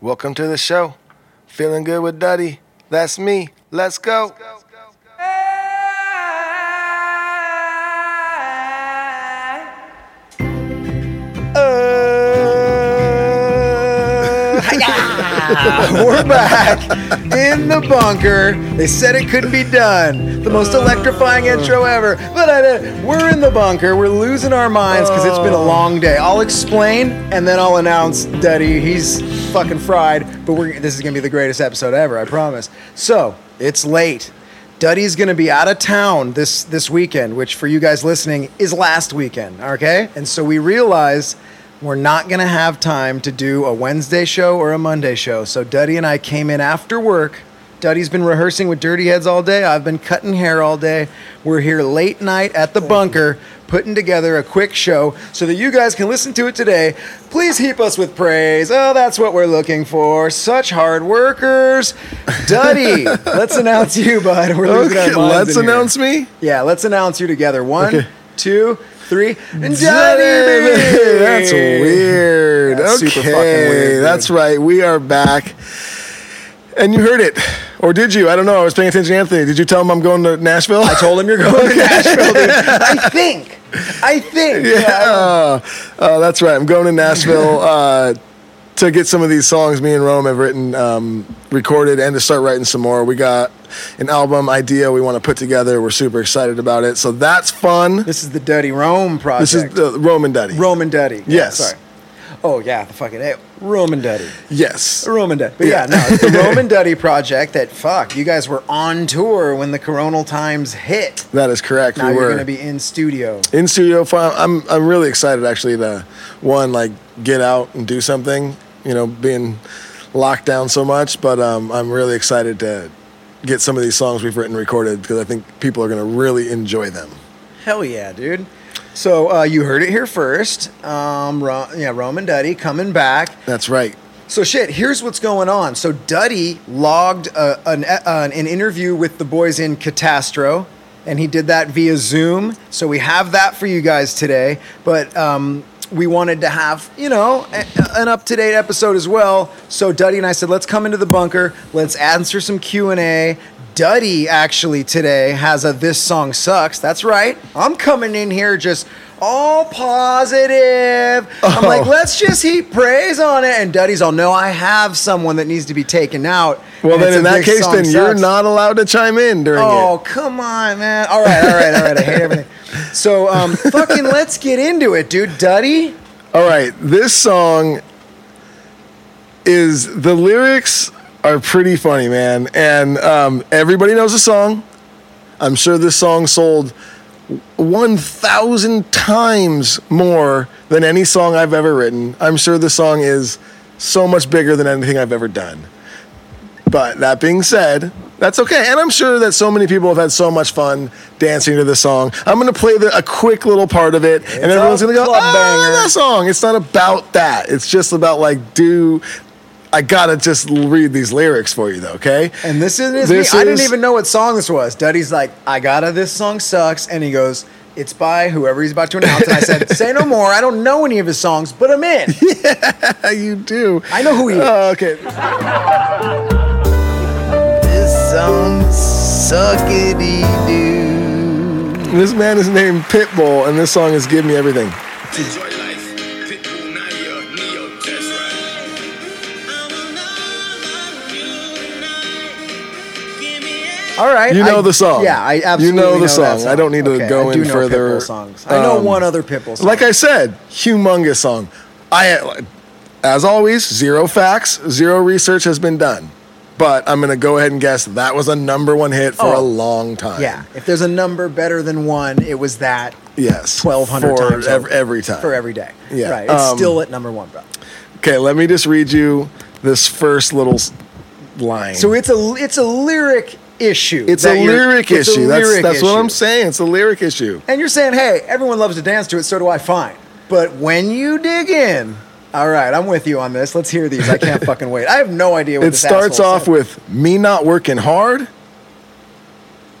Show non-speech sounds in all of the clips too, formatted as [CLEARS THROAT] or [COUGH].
welcome to the show. Feeling good with Duddy. That's me. Let's go. [LAUGHS] We're back in the bunker. They said it couldn't be done. The most electrifying intro ever. But uh, we're in the bunker. We're losing our minds because it's been a long day. I'll explain and then I'll announce Duddy. He's fucking fried. But we're, this is going to be the greatest episode ever, I promise. So, it's late. Duddy's going to be out of town this, this weekend, which for you guys listening is last weekend, okay? And so we realized we're not going to have time to do a Wednesday show or a Monday show. So Duddy and I came in after work. Duddy's been rehearsing with Dirty Heads all day. I've been cutting hair all day. We're here late night at the bunker putting together a quick show so that you guys can listen to it today. Please heap us with praise. Oh, that's what we're looking for. Such hard workers. Duddy, [LAUGHS] let's announce you, bud. We're losing our Okay, minds let's in here. announce me. Yeah, let's announce you together. One, Okay. two, three. And Duddy! That's weird. That's okay, super fucking weird, that's right. We are back. And you heard it. Or did you? I don't know. I was paying attention to Anthony. Did you tell him I'm going to Nashville? I told him you're going to [LAUGHS] [LAUGHS] Nashville, dude. I think. I think. Yeah. Uh, uh, that's right. I'm going to Nashville [LAUGHS] uh, to get some of these songs me and Rome have written, um, recorded, and to start writing some more. We got an album idea we want to put together. We're super excited about it. So that's fun. This is the Duddy Rome project. This is the Roman Duddy. Roman Duddy. Yeah, Yes. Sorry. Oh yeah, the fucking hey, Roman Duddy. Yes. Roman Duddy. But yeah, Yeah. no, it's the [LAUGHS] Roman Duddy project that fuck, you guys were on tour when the coronal times hit. That is correct. Now we you're gonna be in studio. in studio. I'm I'm really excited actually to one like get out and do something. You know, being locked down so much, but um, I'm really excited to get some of these songs we've written recorded because I think people are going to really enjoy them. Hell yeah, dude. So uh, you heard it here first. Um, Ro- yeah, Roman Duddy coming back. That's right. So shit, here's what's going on. So Duddy logged uh, an, uh, an interview with the boys in Katastro, and he did that via Zoom. So we have that for you guys today. But um, we wanted to have, you know, a, an up-to-date episode as well. So Duddy and I said, let's come into the bunker. Let's answer some Q and A. Duddy actually today has a "This Song Sucks." That's right. I'm coming in here just all positive. I'm like, Oh. let's just heap praise on it. And Duddy's all, no, I have someone that needs to be taken out. Well, And then in that case, then you're not allowed to chime in during Oh, it. come on, man. All right, all right, all right. I hate everything. [LAUGHS] So, um, fucking let's get into it, dude. Duddy. All right, this song is the lyrics are pretty funny, man, and um, everybody knows the song. I'm sure this song sold 1,000 times more than any song I've ever written. I'm sure the song is so much bigger than anything I've ever done. But that being said, that's okay. And I'm sure that so many people have had so much fun dancing to this song. I'm going to play the, a quick little part of it, and everyone's going to go, oh, banger." that song. It's not about that. It's just about, like, do. I got to just read these lyrics for you, though, okay? And this is This me. I didn't even know what song this was. Duddy's like, I gotta, this song sucks. And he goes, it's by whoever he's about to announce. And I said, [LAUGHS] say no more. I don't know any of his songs, but I'm in. [LAUGHS] you do. I know who he is. Oh, okay. This song suckity doo. This man is named Pitbull, and this song is "Give Me Everything." All right, You know I- the song. Yeah, I absolutely You know the that song. I don't need to Okay, go I do in know further. Pitbull songs. I know Um, one other Pitbull song. Like I said, humongous song. I, as always, zero facts, zero research has been done. But I'm gonna go ahead and guess that was a number one hit for Oh. a long time. yeah, if there's a number better than one, it was that Yes. 1,200 times ev- every time. for every day. Yeah, right. It's um, still at number one, bro. Okay, let me just read you this first little line. So it's a it's a lyric issue. it's a lyric it's a issue. that's lyric that's what. I'm saying. It's a lyric issue. And you're saying, hey, everyone loves to dance to it, so do I. Fine, but when you dig in, all right, I'm with you on this. Let's hear these. I can't [LAUGHS] fucking wait. I have no idea what It this starts off said. with me not working hard.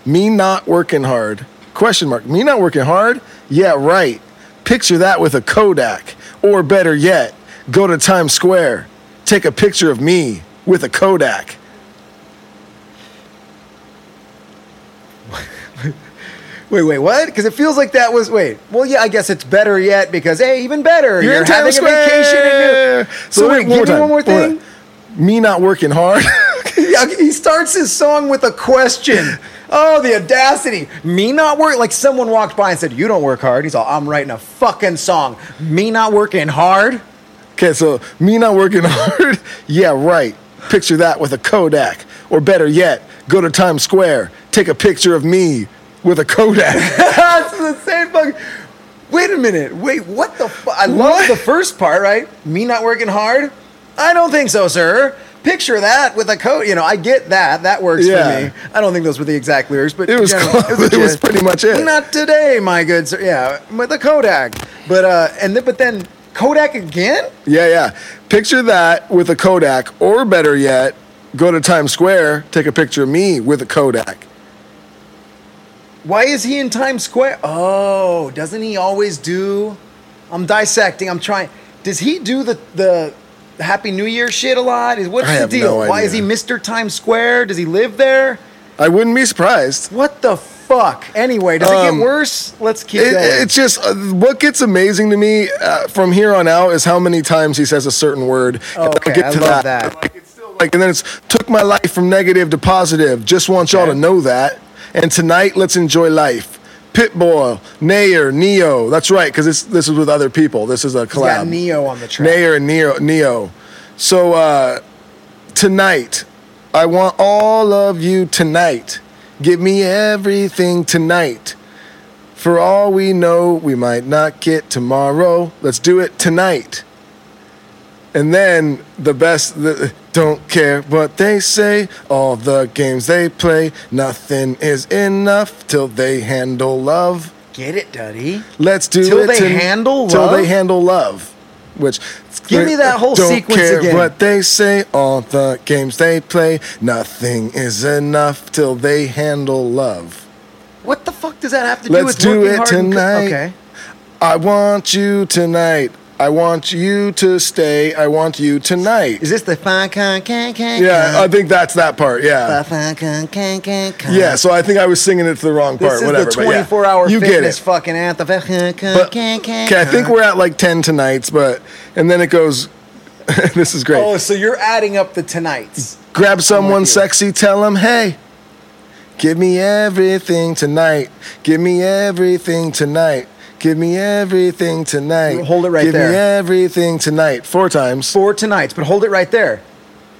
Me not working hard. Question mark. Me not working hard? Yeah, right. Picture that with a Kodak. Or better yet, go to Times Square. Take a picture of me with a Kodak. Wait, wait, what? Because it feels like that was wait. Well, yeah, I guess it's better yet because hey, even better, you're, in having Times a vacation. In New- so wait, wait, give me one more thing. Me not working hard. [LAUGHS] He starts his song with a question. Oh, the audacity. Me not work like someone walked by and said, You don't work hard. He's all, I'm writing a fucking song. Me not working hard. Okay, so me not working [LAUGHS] hard? yeah, right. Picture that with a Kodak. Or better yet, go to Times Square, take a picture of me with a Kodak. [LAUGHS] That's the same fucking. Wait a minute. Wait, what the fuck? I love the first part, right? Me not working hard? I don't think so, sir. Picture that with a coat. You know, I get that. That works Yeah. for me. I don't think those were the exact lyrics, but It was close. the It was [LAUGHS] pretty much it. Not today, my good sir. Yeah, with a Kodak. But uh, and then but then Kodak again? yeah, yeah. Picture that with a Kodak. Or better yet, go to Times Square, take a picture of me with a Kodak. Why is he in Times Square? Oh, doesn't he always do? I'm dissecting. I'm trying. Does he do the the Happy New Year shit a lot? Is what's I the have deal? no Why is he. Mr. Times Square? Does he live there? I wouldn't be surprised. What the fuck? Anyway, does it Um, get worse? Let's keep It, going. it's just uh, what gets amazing to me uh, from here on out is how many times he says a certain word. Oh, And okay, I love that. Like, it's still like, and then it's took my life from negative to positive. Just want y'all to know that. And tonight, let's enjoy life. Pitbull, Nayer, Ne-Yo. That's right, because this this is with other people. This is a collab. Ne-Yo on the track. Nayer and Ne-Yo. Ne-Yo. So uh, tonight, I want all of you tonight. Give me everything tonight. For all we know, we might not get tomorrow. Let's do it tonight. And then the best, the, don't care what they say, all the games they play, nothing is enough till they handle love. Get it, Duddy? Let's do Till it they ton- handle till love? they handle love. Which Give me that whole don't sequence care again. what they say, all the games they play, nothing is enough till they handle love. What the fuck does that have to do Let's with do working it hard and co- tonight. okay. I want you tonight. I want you to stay. I want you tonight. Is this the fun can can can? Yeah, I think that's that part. Yeah. Fun can can can can. Yeah, so I think I was singing it to the wrong part. This is whatever. the but yeah. 24 hour You get fitness it. fucking anthem. But, okay, I think we're at like 10 tonights, but, and then it goes, [LAUGHS] this is great. Oh, so you're adding up the tonights. Grab someone sexy, tell them, hey, give me everything tonight. Give me everything tonight. Give me everything tonight. Hold it right there. Give me everything tonight. Four times. Four tonights, but hold it right there.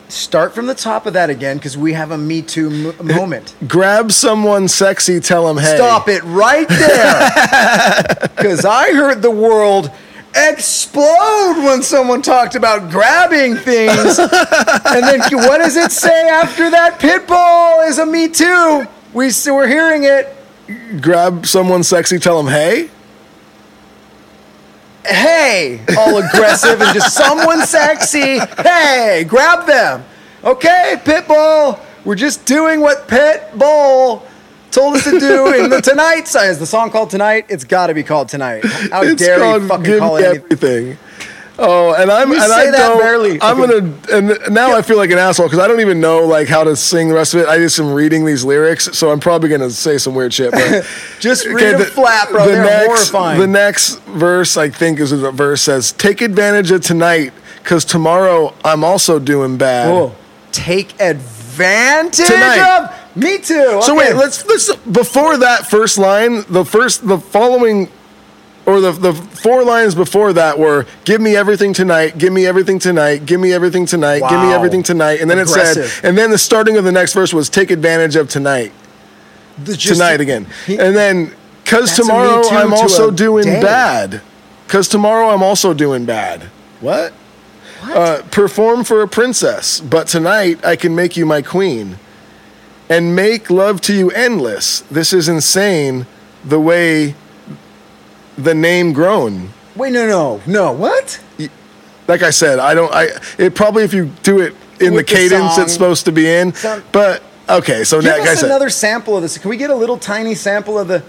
Start from the top of that again because we have a Me Too m- [LAUGHS] moment. Grab someone sexy, tell them, hey. Stop it right there. [LAUGHS] Because I heard the world explode when someone talked about grabbing things. [LAUGHS] and then what does it say after that? Pitbull is a Me Too. We, s- we're hearing it. Grab someone sexy, tell them, hey. Hey, all aggressive and just someone sexy. Hey, grab them. Okay, Pitbull. We're just doing what Pitbull told us to do in the Tonight. Is the song called Tonight? It's got to be called Tonight. How It's dare you fucking call it anything? Oh, and I'm You and I don't. barely. I'm Okay. gonna and now I feel like an asshole because I don't even know like how to sing the rest of it. I just am reading these lyrics, so I'm probably gonna say some weird shit. But [LAUGHS] Just read them flat, bro. They're next, horrifying. The next verse I think is a verse says, "Take advantage of tonight, because tomorrow I'm also doing bad." Whoa. Take advantage Tonight. of me too. So wait, let's let's before that first line, the first the following or the the four lines before that were give me everything tonight, give me everything tonight, give me everything tonight, give me everything tonight. And then it said and then the starting of the next verse was take advantage of tonight. The- just- tonight again. he- and then cuz That's a Me tomorrow I'm to also doing day. bad. Cuz tomorrow I'm also doing bad. What? Uh, perform for a princess, but tonight I can make you my queen and make love to you endless. This is insane the way the name grown. Wait, no, no, no. What? Like I said, I don't I it probably if you do it in With the the cadence song. it's supposed to be in. Some- but okay, so Give like I us said another sample of this. Can we get a little tiny sample of the?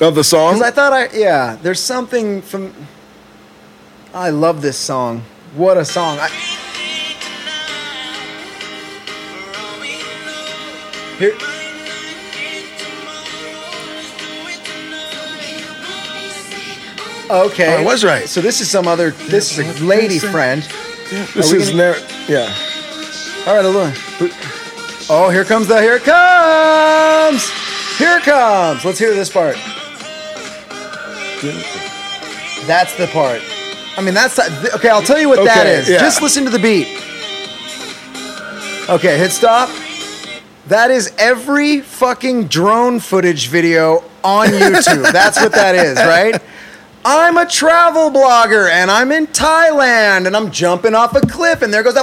of the song. Because I thought I yeah. There's something from. I love this song. What a song! I, here. Okay. Oh, I was right. So this is some other. This is a lady friend. this is gonna- yeah. All right, look. Oh, here comes the. Here it comes. Here it comes. Let's hear this part. That's the part. I mean, that's okay. I'll tell you what that Okay, is. yeah. Just listen to the beat. Okay, hit stop. That is every fucking drone footage video on YouTube. That's what that is, right? [LAUGHS] I'm a travel blogger and I'm in Thailand and I'm jumping off a cliff and there goes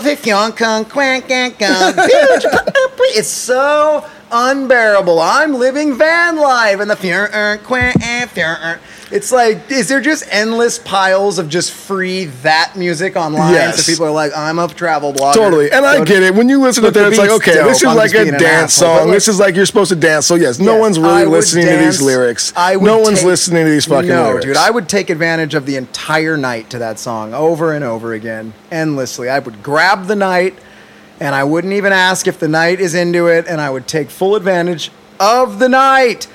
kong. [LAUGHS] [LAUGHS] It's so unbearable. I'm living van life and the fyong er, quang eh, fyong er. It's like, is there just endless piles of just free that music online? Yes. So people are like, I'm a travel blogger. Totally, and I get it. When you listen to that, it's like, okay, dope. this is I'm like a dance asshole, song. like- This is like you're supposed to dance. So yes, no Yes, one's really listening to these lyrics. I would no one's listening to these fucking no, lyrics. dude. I would take advantage of the entire night to that song over and over again, endlessly. I would grab the night, and I wouldn't even ask if the night is into it, and I would take full advantage of the night.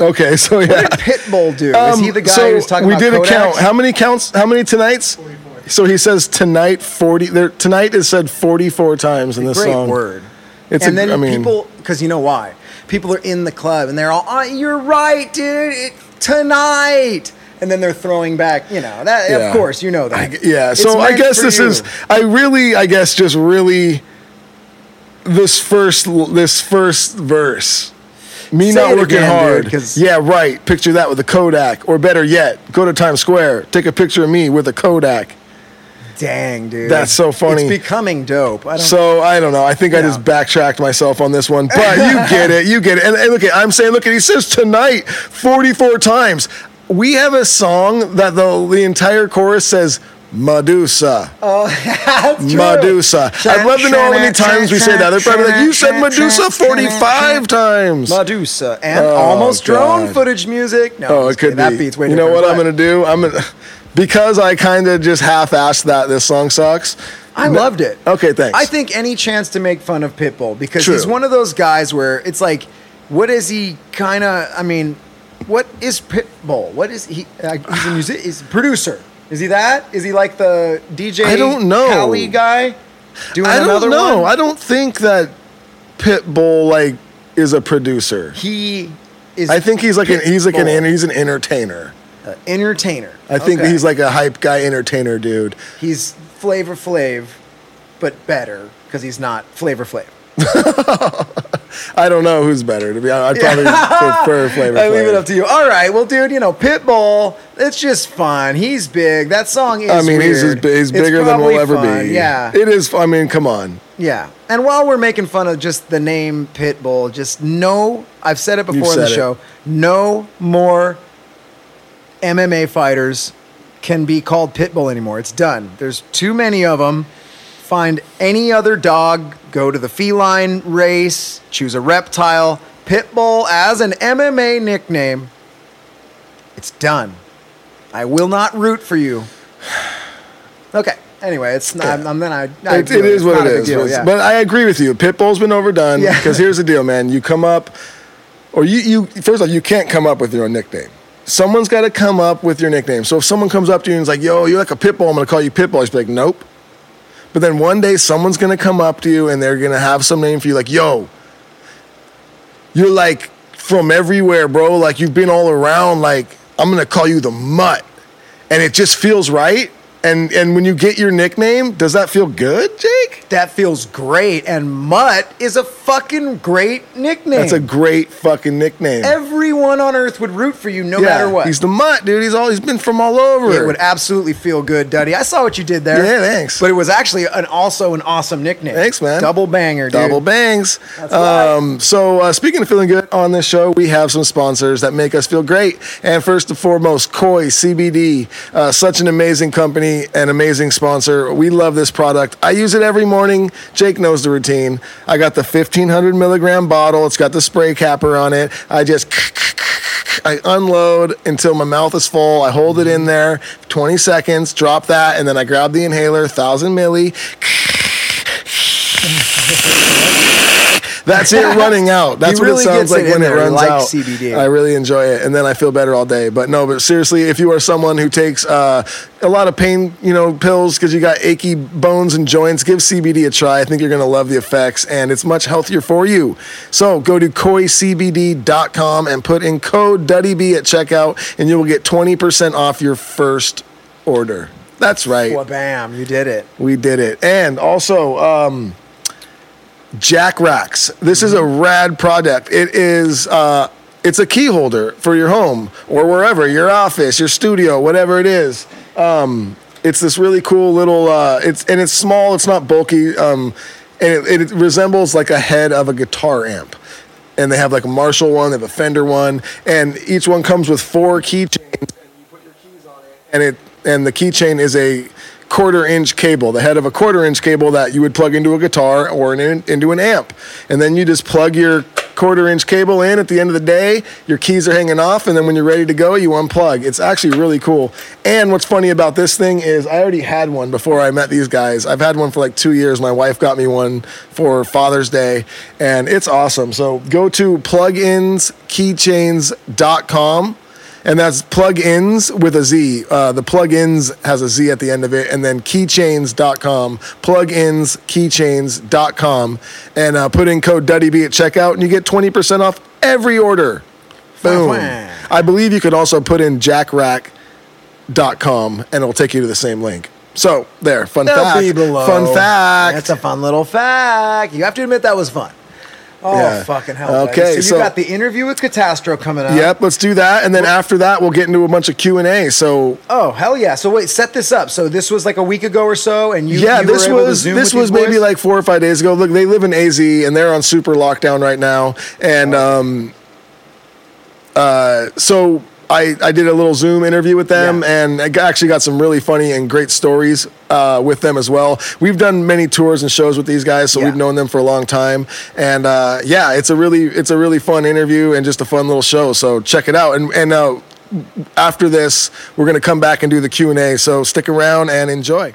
Okay, so yeah. What did Pitbull do? is he Um, the guy so who's talking about Oh, we about did a Kodaks? count. How many counts? How many tonights? 44. So he says tonight forty. There tonight is said forty four times in this Great song. word. It's and a- then I mean- people, because you know why? People are in the club and they're all, oh, "You're right, dude. It, tonight." And then they're throwing back. You know that. Yeah. Of course, you know that. I, yeah. It's So I guess this you. is. I really. I guess just really. This first. This first verse. Me Say not working again, dude, yeah, right. Picture that with a Kodak, or better yet, go to Times Square, take a picture of me with a Kodak. Dang, dude. That's so funny. It's becoming dope. I don't. So I don't know. I think I just backtracked myself on this one, but you [LAUGHS] get it. You get it. And, and look, at I'm saying, look, at he says tonight 44 times. We have a song that the the entire chorus says Medusa. [LAUGHS] That's true. Medusa. I'd love to know how many times we say that. They're probably like, you said Medusa 45 times. Medusa and Oh, almost drone footage music. No, Oh, it could kidding. that be. beats way you know what I'm going to do? I'm gonna, because I kind of just half-assed that this song sucks. I loved it. Okay, thanks. I think any chance to make fun of Pitbull because True. he's one of those guys where it's like, what is he kind of? I mean, what is Pitbull? What is he? Uh, he's a music. He's a producer. Is he that? Is he like the DJ? I don't know. Khaled guy. Doing I don't know. one? I don't think that Pitbull like is a producer. he is. I think he's like an he's like an he's an entertainer. Uh, entertainer. I think Okay. he's like a hype guy entertainer dude. he's Flavor Flav, but better because he's not Flavor Flav. [LAUGHS] I don't know who's better to be honest. I'd probably prefer [LAUGHS] Flavor I leave it up to you. All right, well, dude, you know Pitbull. It's just fun. He's big. That song is. I mean, he's weird. bi- he's bigger than we'll ever fun, be. Yeah, it is. I mean, come on. yeah. And while we're making fun of just the name Pitbull, just no. I've said it before in the it. show. No more MMA fighters can be called Pitbull anymore. It's done. There's too many of them. Find any other dog, go to the feline race, choose a reptile. Pitbull as an MMA nickname. It's done. I will not root for you [SIGHS] Okay. Anyway, it's not. I'm, I'm then I. I It, it is what it is. deal, but, yeah. but I agree with you. Pitbull's been overdone Yeah. because here's the deal, man. You come up, or you, you first off, you can't come up with your own nickname. Someone's got to come up with your nickname. So if someone comes up to you and is like, "Yo, you're like a pitbull," I'm gonna call you Pitbull. I just be like, "Nope." But then one day someone's gonna come up to you and they're gonna have some name for you, like, "Yo, you're like from everywhere, bro. Like you've been all around. Like I'm gonna call you the Mutt," and it just feels right. And and when you get your nickname, does that feel good, Jake? that feels great. And Mutt is a fucking great nickname. That's a great fucking nickname. Everyone on Earth would root for you no Yeah, matter what. He's the mutt, dude. He's all he's been from all over. it would absolutely feel good, Duddy. I saw what you did there. Yeah, thanks. But it was actually an also an awesome nickname. Thanks, man. Double banger, dude. Double bangs. That's right. Um, so, uh, speaking of feeling good on this show, we have some sponsors that make us feel great. And first and foremost, Koi CBD, uh, such an amazing company and amazing sponsor. We love this product. I use it every morning. Jake knows the routine. I got the 1500 milligram bottle. It's got the spray capper on it. I just. I unload until my mouth is full. I hold it in there 20 seconds, drop that, and then I grab the inhaler, 1000 milli. [LAUGHS] That's it running [LAUGHS] out. That's He what it sounds like when it. Runs likes out. CBD. I really enjoy it, and then I feel better all day. But no, but seriously, if you are someone who takes uh, a lot of pain, you know, pills because you got achy bones and joints, give CBD a try. I think you're going to love the effects, and it's much healthier for you. So go to koicbd.com and put in code DuddyB at checkout, and you will get 20% off your first order. That's right. Well, bam, you did it. We did it. And also, um, Jack Racks. This is a rad product. It is. Uh, it's a key holder for your home or wherever, your office, your studio, whatever it is. Um, it's this really cool little. Uh, it's and it's small. It's not bulky. Um, and it, it resembles like a head of a guitar amp. And they have like a Marshall one, they have a Fender one, and each one comes with four keychains and it and the keychain is a quarter inch cable, the head of a quarter inch cable that you would plug into a guitar or an, into an amp. And then you just plug your quarter inch cable in at the end of the day, your keys are hanging off, and then when you're ready to go, you unplug. It's actually really cool. And what's funny about this thing is I already had one before I met these guys. I've had one for like two years. My wife got me one for Father's Day, and it's awesome. So go to pluginzkeychains.com and that's plugins with a Z. Uh, the plugins has a Z at the end of it, and then keychains.com, pluginzkeychains.com, and uh, put in code DuddyB at checkout, and you get 20% off every order. Boom. I believe you could also put in jackrack.com, and it'll take you to the same link. So, there, fun That'll fact. be below. Fun fact. That's a fun little fact. You have to admit that was fun. Oh, Yeah. fucking hell. buddy. Okay, So you so- got the interview with Katastro coming up. Yep, let's do that, and then after that, we'll get into a bunch of Q and A. So Oh, hell yeah. So wait, set this up. So this was like a week ago or so, and you yeah, you this were able to was this was maybe boys? like four or five days ago. Look, they live in AZ and they're on super lockdown right now, and um, uh, so I I did a little Zoom interview with them, Yeah. and I actually got some really funny and great stories uh, with them as well. We've done many tours and shows with these guys, so Yeah. we've known them for a long time, and uh, yeah, it's a really it's a really fun interview and just a fun little show. So check it out, and and. Uh, after this, we're going to come back and do the Q and A. So stick around and enjoy.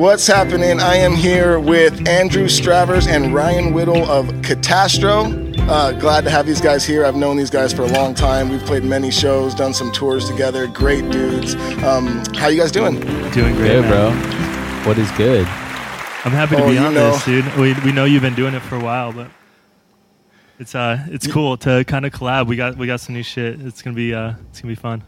What's happening? I am here with Andrew Stravers and Ryan Whittle of Katastro. Uh, glad to have these guys here. I've known these guys for a long time. We've played many shows, done some tours together. Great dudes. Um, how you guys doing? Doing great, Good, bro. What is good? I'm happy to Oh, be you on know. this, dude. We, we know you've been doing it for a while, but it's uh it's cool to kind of collab. We got we got some new shit. It's gonna be uh it's gonna be fun.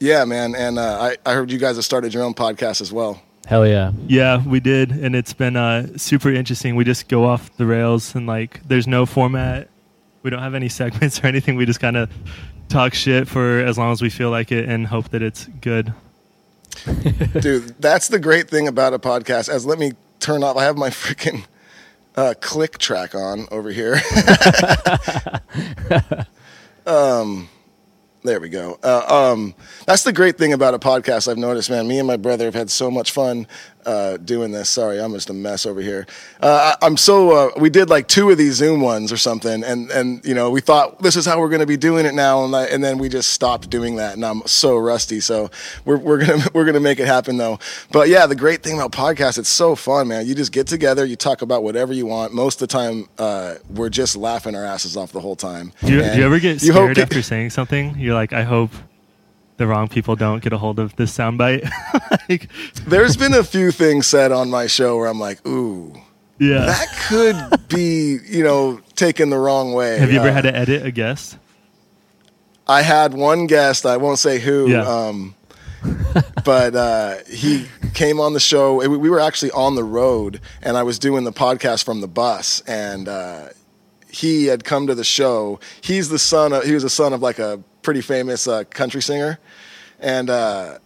Yeah, man. And uh, I, I heard you guys have started your own podcast as well. Hell yeah. Yeah, we did, and it's been uh super interesting. We just go off the rails, and like there's no format. We don't have any [LAUGHS] segments or anything. We just kind of talk shit for as long as we feel like it, and hope that it's good. [LAUGHS] Dude, that's the great thing about a podcast. As let me turn off, I have my freaking uh, click track on over here. [LAUGHS] um, there we go. Uh, um, that's the great thing about a podcast. I've noticed, man. Me and my brother have had so much fun uh, doing this. Sorry, I'm just a mess over here. Uh, I, I'm so uh, we did like two of these Zoom ones or something, and and you know we thought this is how we're going to be doing it now, and, and then we just stopped doing that, and I'm so rusty. So we're we're gonna [LAUGHS] we're gonna make it happen though. But yeah, the great thing about podcasts, it's so fun, man. You just get together, you talk about whatever you want. Most of the time, uh, we're just laughing our asses off the whole time. Do you, do you ever get you hope scared after saying something? You're like, I hope the wrong people don't get a hold of this soundbite. [LAUGHS] like, There's been a few things said on my show where I'm like, ooh. yeah. that could be, you know, taken the wrong way. Have you ever Uh, had to edit a guest? I had one guest, I won't say who, Yeah. um, but uh, he came on the show. We we were actually on the road, and I was doing the podcast from the bus, and uh, he had come to the show. He's the son of, he was the son of like a pretty famous uh, country singer, and uh,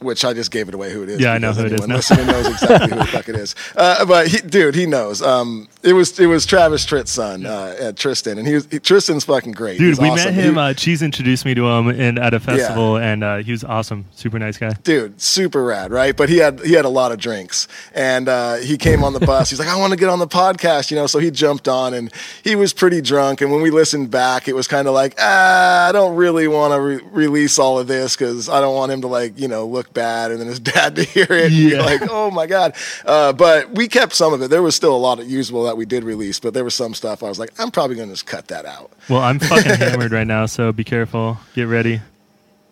which I just gave it away who it is. Yeah, I know who it is now. Listening knows exactly who the fuck it is. [LAUGHS] Uh, but he, dude, he knows. Um, it was it was Travis Tritt's son, uh, uh, Tristan, and he was he, Tristan's fucking great. Dude, He's we awesome. met him. He- uh, Cheese introduced me to him in, at a festival, and uh, he was awesome. Super nice guy. dude, super rad, right? But he had he had a lot of drinks, and uh, he came on the bus. He's like, I want to get on the podcast, you know. So he jumped on, and he was pretty drunk. And when we listened back, it was kind of like, ah, I don't really want to re- release all of this because I don't want him to like, you know, look bad, and then his [LAUGHS] dad to hear it, and Yeah. like, oh my god. Uh, but we kept some of it. There was still a lot of usable that we did release, but there was some stuff I was like, I'm probably gonna just cut that out. Well, I'm fucking [LAUGHS] hammered right now, so be careful. Get ready.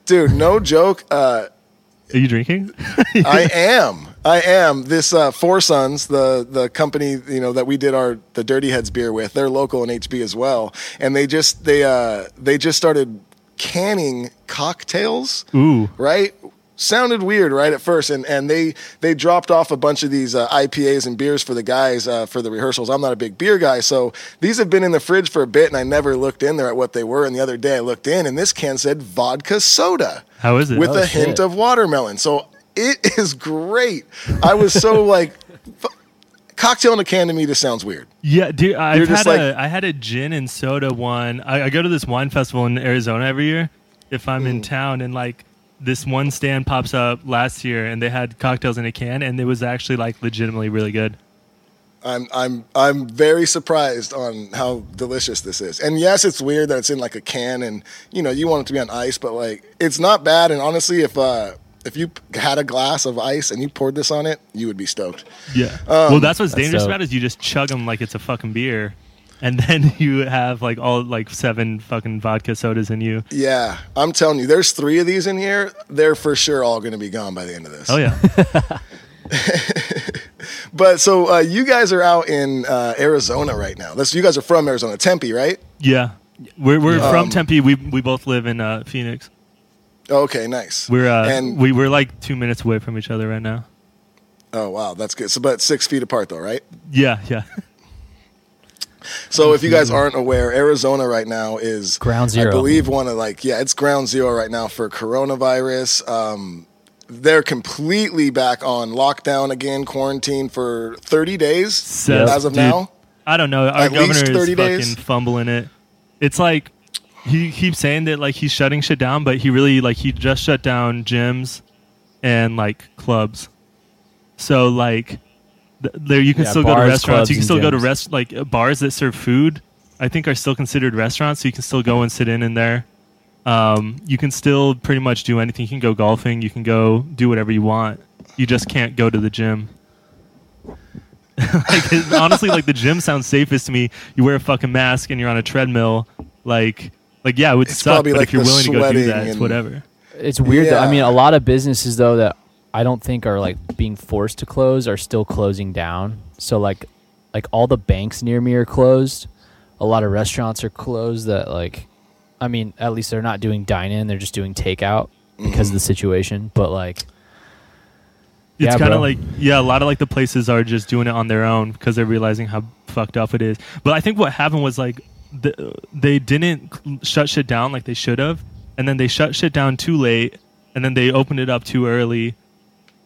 Dude, no joke. Uh, Are you drinking? [LAUGHS] I am. I am. This uh, Four Sons, the the company you know that we did our the Dirty Heads beer with, they're local in HB as well, and they just they uh they just started canning cocktails. Ooh. Right. Sounded weird right at first, and, and they they dropped off a bunch of these uh, IPAs and beers for the guys uh, for the rehearsals. I'm not a big beer guy, so these have been in the fridge for a bit, and I never looked in there at what they were. And the other day I looked in, and this can said vodka soda How is it? with Oh, a hint of watermelon. So it [LAUGHS] is great. I was so like, cocktail in a can to me just sounds weird. Yeah, dude, I've had just a like- I had a gin and soda one. I, I go to this wine festival in Arizona every year if I'm Mm. in town, and like this one stand pops up last year, and they had cocktails in a can, and it was actually like legitimately really good. I'm I'm I'm very surprised on how delicious this is. And yes, it's weird that it's in like a can, and you know you want it to be on ice, but like it's not bad. And honestly, if uh if you had a glass of ice and you poured this on it, you would be stoked. Yeah. Um, well, that's what's dangerous dope. about it is you just chug them like it's a fucking beer, and then [LAUGHS] you have like all like seven fucking vodka sodas in you. Yeah, I'm telling you, there's three of these in here. They're for sure all going to be gone by the end of this. Oh yeah. [LAUGHS] But so uh, you guys are out in uh, Arizona right now. That's you guys are from Arizona, Tempe, right? yeah. We're we're Um, from Tempe. We we both live in uh, Phoenix. Okay, nice. We're uh, and we we're like two minutes away from each other right now. oh wow, that's good. So, but six feet apart though, right? Yeah, yeah. [LAUGHS] So if you guys aren't aware, Arizona right now is Ground zero. I believe one of like yeah, it's ground zero right now for coronavirus. Um, they're completely back on lockdown again, quarantine for 30 days Says- as of dude, now. I don't know. Our At least governor is 30 fucking days? fumbling it. It's like he keeps saying that like he's shutting shit down, but he really like he just shut down gyms and like clubs. So like there you can Yeah, still go to restaurants. You can and still go to rest like uh, bars that serve food. I think are still considered restaurants, so you can still go and sit in in there. Um, you can still pretty much do anything. You can go golfing. You can go do whatever you want. You just can't go to the gym. [LAUGHS] like it- honestly, like the gym sounds safest to me. You wear a fucking mask and you're on a treadmill. Like, like yeah, it would It's suck. But like if you're willing to go do that, it's whatever. It's weird though. I mean, a lot of businesses though that I don't think are like being forced to close are still closing down. So like, like all the banks near me are closed. A lot of restaurants are closed. That like, I mean, at least they're not doing dine in. They're just doing takeout because of the mm-hmm. situation. But like, It's Yeah, kind of like yeah, a lot of like the places are just doing it on their own because they're realizing how fucked up it is. But I think what happened was like the, they didn't cl- shut shit down like they should have, and then they shut shit down too late, and then they opened it up too early,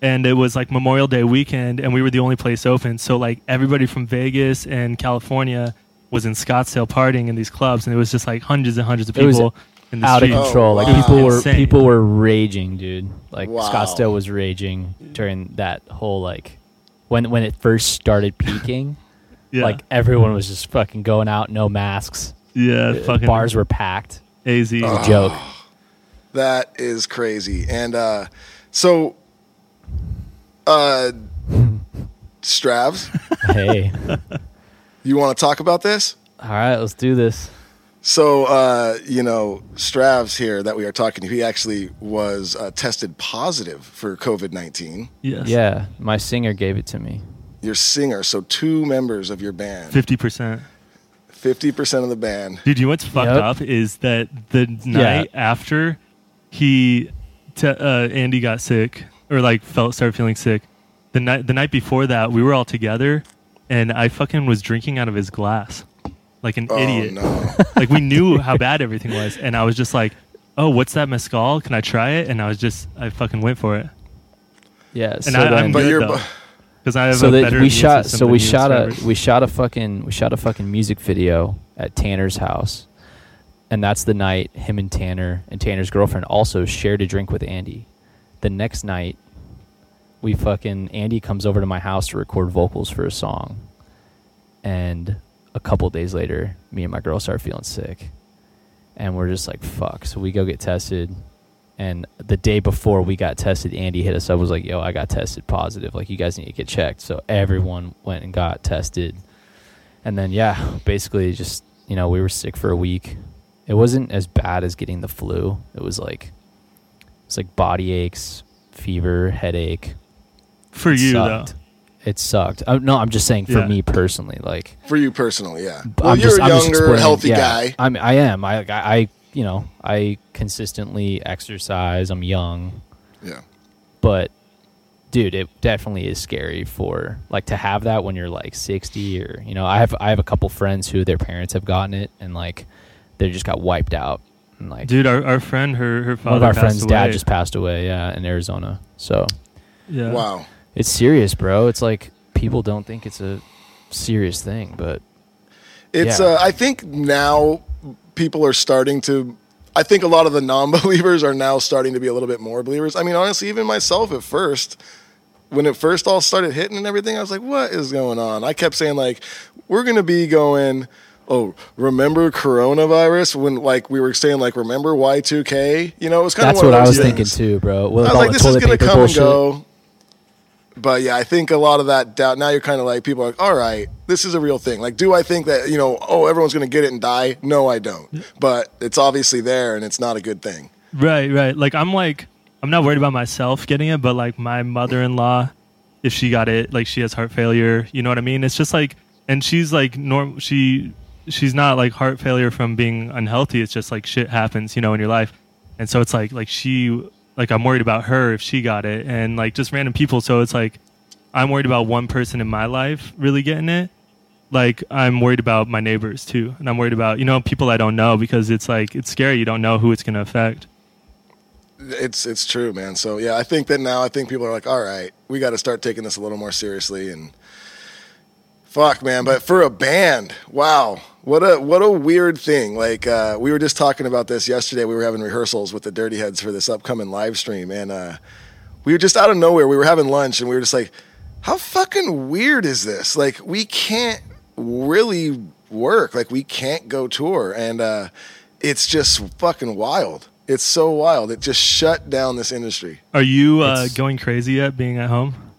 and it was like Memorial Day weekend, and we were the only place open. So like everybody from Vegas and California was in Scottsdale partying in these clubs, and it was just like hundreds and hundreds of It was- people. in the out of control. Oh, like wow. people were Insane. people were raging, dude. Like Wow. Scottsdale was raging during that whole like when when it first started peaking. [LAUGHS] Yeah, Like everyone was just fucking going out, no masks. yeah, fucking Bars were packed. AZ. It was a joke. That is crazy. And uh, so, uh, Stravs, [LAUGHS] hey, you want to talk about this? all right, let's do this. So, uh, you know, Stravs here that we are talking to, he actually was uh, tested positive for COVID 19. Yes. Yeah, my singer gave it to me. Your singer, so two members of your band, Fifty percent. 50% of the band. Dude, you know what's fucked Yep. up is that the night after he, te- uh, Andy got sick or like felt started feeling sick, the night the night before that we were all together, and I fucking was drinking out of his glass, like an Oh, idiot. no. [LAUGHS] like we knew how bad everything was, and I was just like, "Oh, what's that mezcal? Can I try it?" And I was just, I fucking went for it, Yeah, and so I, then, I'm But good you're- because I have so a that better we shot so we shot a we shot a fucking we shot a fucking music video at Tanner's house. And that's the night him and Tanner and Tanner's girlfriend also shared a drink with Andy. The next night we fucking Andy comes over to my house to record vocals for a song. And a couple days later, me and my girl start feeling sick. And we're just like, fuck. So we go get tested. And the day before we got tested, Andy hit us up, was like, yo, I got tested positive. Like, you guys need to get checked. So everyone went and got tested. And then, yeah, basically just, you know, we were sick for a week. It wasn't as bad as getting the flu. It was like, it's like body aches, fever, headache. for It you sucked. though. It sucked. Uh, no, I'm just saying for Yeah. me personally, like, For you personally, yeah. I'm Well, you're just- a I'm younger, explaining- healthy yeah, guy. I'm, I am. I, I, I, you know, I consistently exercise. I'm young, Yeah. but dude, it definitely is scary for like to have that when you're like 60 or you know, I have I have a couple friends who their parents have gotten it and like they just got wiped out. And like Dude, our, our friend, her her father one of our passed friends' dad just passed away. Yeah, in Arizona. So yeah. Wow. it's serious, bro. It's like people don't think it's a serious thing, but It's. Yeah. Uh, I think now people are starting to. I think a lot of the [LAUGHS] non-believers are now starting to be a little bit more believers. I mean, honestly, even myself at first, when it first all started hitting and everything, I was like, "What is going on?" I kept saying like, "We're gonna be going." Oh, remember coronavirus when like we were saying like remember Y two K? You know, it was kind that's of what I was thinking too, bro. With I was like, this is gonna come bullshit. and go. But yeah, I think a lot of that doubt. Now you're kind of like people are like, all right, this is a real thing. Like, do I think that you know? Oh, everyone's gonna get it and die? No, I don't. But it's obviously there, and it's not a good thing. Right, right. Like I'm like I'm not worried about myself getting it, but like my mother-in-law, if she got it, like she has heart failure. You know what I mean? It's just like, and she's like norm. She she's not like heart failure from being unhealthy. It's just like shit happens, you know, in your life, and so it's like like she like I'm worried about her if she got it, and like just random people. So it's like I'm worried about one person in my life really getting it. Like I'm worried about my neighbors too, and I'm worried about you know people I don't know because it's like it's scary. You don't know who it's gonna affect. It's it's true, man. So yeah, I think that now I think people are like, all right, we got to start taking this a little more seriously. And fuck, man. But for a band, wow, what a what a weird thing. Like uh, we were just talking about this yesterday. We were having rehearsals with the Dirty Heads for this upcoming live stream, and uh, we were just out of nowhere. We were having lunch, and we were just like, how fucking weird is this? Like we can't really work. Like we can't go tour, and uh, it's just fucking wild. It's so wild. It just shut down this industry. Are you uh, going crazy yet being at home?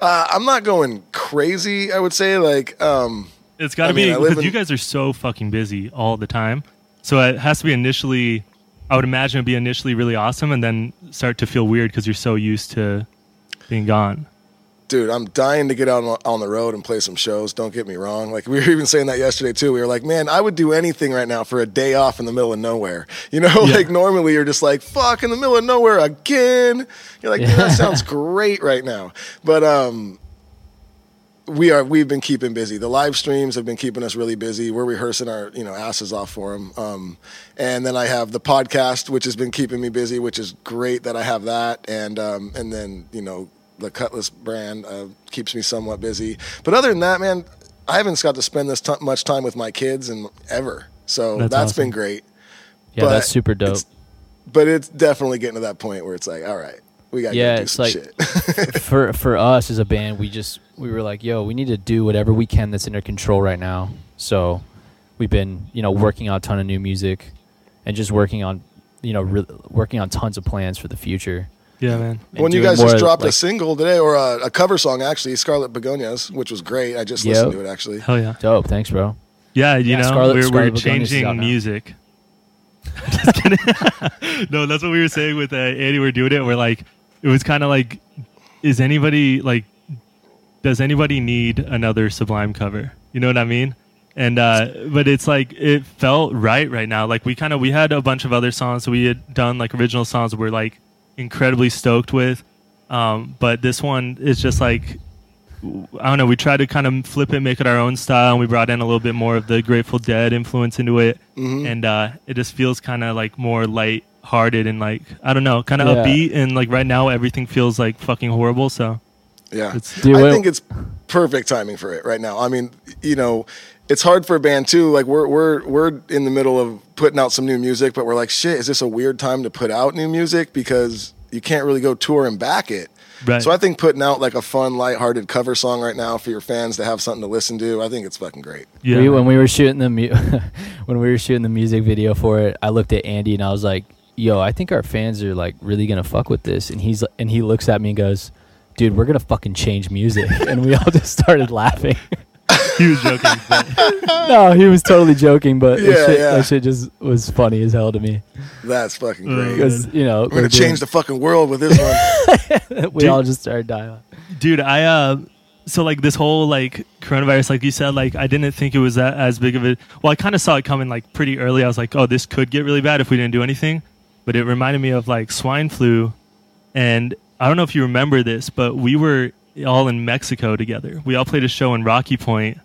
Uh, I'm not going crazy. I would say like um, It's got to be live because in- you guys are so fucking busy all the time. So it has to be initially. I would imagine it'd be initially really awesome, and then start to feel weird because you're so used to being gone. Dude, I'm dying to get out on, on the road and play some shows. Don't get me wrong. Like [LAUGHS] we were even saying that yesterday too. We were like, man, I would do anything right now for a day off in the middle of nowhere. [LAUGHS] You know, Yeah. like normally you're just like, fuck, in the middle of nowhere again. You're like, "Dude, that [LAUGHS] sounds great right now. But um, we are we've been keeping busy. The live streams have been keeping us really busy. We're rehearsing our you know asses off for them. Um, and then I have the podcast, which has been keeping me busy, which is great that I have that. And um, and then you know the Cutlass brand uh, keeps me somewhat busy. But other than that, man, I haven't got to spend this t- much time with my kids and ever. So That's that's awesome. been great. Yeah, But that's super dope. it's- but it's definitely getting to that point where it's like, all right, we got to Yeah, do it's some like- shit. [LAUGHS] for for us as a band, we just we were like, yo, we need to do whatever we can that's in our control right now. So we've been, you know, working on a ton of new music and just working on, you know, re- working on tons of plans for the future. Yeah, man. and when you guys just more, dropped a single today, or a, a cover song actually, Scarlet Begonias, which was great. I just listened to it actually. Hell yeah. dope. Thanks, bro. Yeah, you Yeah, know, Scarlet- we're, Scarlet we're Begonias is out changing music. [LAUGHS] Just kidding. [LAUGHS] no, that's what we were saying with uh, Andy. We're doing it. We're like, it was kind of like, is anybody like, does anybody need another Sublime cover? You know what I mean? And uh, but it's like it felt right right now. Like we kind of we had a bunch of other songs that we had done like original songs we're like incredibly stoked with. Um, but this one is just like I don't know. We tried to kind of flip it, make it our own style, and we brought in a little bit more of the Grateful Dead influence into it, Mm-hmm. and uh, it just feels kind of like more light-hearted and like I don't know, kind of Yeah. upbeat. And like right now, everything feels like fucking horrible. So Yeah, It's- Dude, I what- think it's perfect timing for it right now. I mean, you know, it's hard for a band too. Like we're we're we're in the middle of putting out some new music, but we're like, shit, is this a weird time to put out new music because you can't really go tour and back it. Right. So I think putting out like a fun, lighthearted cover song right now for your fans to have something to listen to, I think it's fucking great. yeah, We, when we were shooting the mu- [LAUGHS] when we were shooting the music video for it, I looked at Andy and I was like, "Yo, I think our fans are like really gonna fuck with this." And he's and he looks at me and goes, "Dude, we're gonna fucking change music." [LAUGHS] and we all just started laughing. he was joking. [LAUGHS] no, he was totally joking, but Yeah, that, shit, yeah. that shit just was funny as hell to me That's fucking great. because you know We're gonna change the fucking world with this one. [LAUGHS] we Dude. all just started dying. dude i uh so like this whole like coronavirus like you said like i didn't think it was that as big of a well i kind of saw it coming like pretty early i was like oh this could get really bad if we didn't do anything but it reminded me of like swine flu and i don't know if you remember this but we were all in mexico together we all played a show in rocky point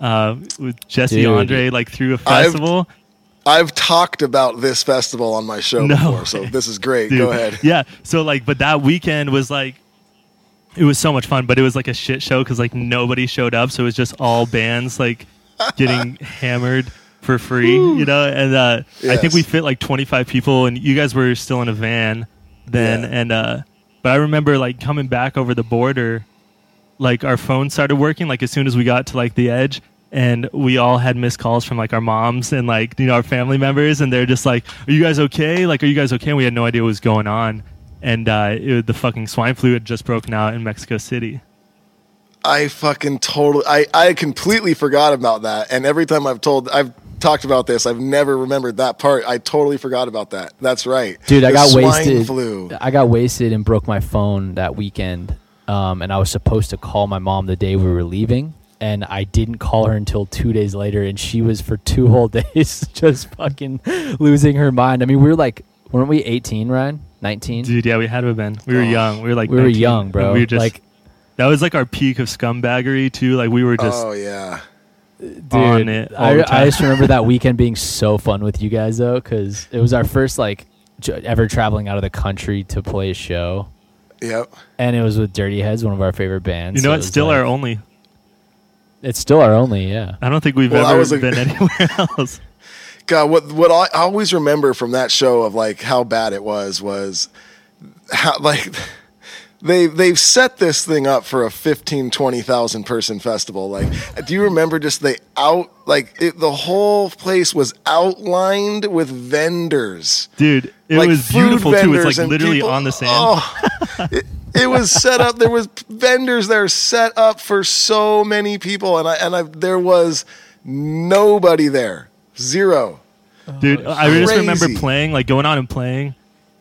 uh, with jesse Dude. andre like through a I've- festival I've talked about this festival on my show No before, so this is great. Dude, Go ahead. Yeah. So like, but that weekend was like, it was so much fun, but it was like a shit show because like nobody showed up, so it was just all bands like [LAUGHS] getting hammered for free, you know. And uh, I think we fit like 25 people, and you guys were still in a van then, Yeah. and uh, but I remember like coming back over the border, like our phone started working like as soon as we got to like the edge. And we all had missed calls from like our moms and like you know our family members, and they're just like, "Are you guys okay? Like, are you guys okay?" And we had no idea what was going on, and uh, it, the fucking swine flu had just broken out in Mexico City. I fucking totally, I, I completely forgot about that. And every time I've told, I've talked about this, I've never remembered that part. I totally forgot about that. That's right. Dude, I got swine wasted. Flu. I got wasted and broke my phone that weekend. Um, and I was supposed to call my mom the day we were leaving, and I didn't call her until two days later, and she was for two whole [LAUGHS] days just fucking losing her mind. I mean, we were like, weren't we 18, Ryan? 19? Dude, yeah, we had to have been. We were Oh. young. We were like we were young, bro. We were just like, that was like our peak of scumbaggery too. Like we were just oh yeah. Dude, on it I, I just remember that [LAUGHS] weekend being so fun with you guys though, because it was our first like j- ever traveling out of the country to play a show, Yep. and it was with Dirty Heads, one of our favorite bands. You know so it Still like- our only. It's still our only, yeah. I don't think we've Well, ever was a- been [LAUGHS] anywhere else. God, what what I always remember from that show of like how bad it was was how like they they've set this thing up for a 15 20,000 person festival like do you remember just they out like it, the whole place was outlined with vendors Dude, it like was beautiful too. It's like literally people- on the sand. Oh, it, it was set up. There was vendors there set up for so many people, and I and I there was nobody there, zero. Dude, oh, I just remember playing, like going on and playing,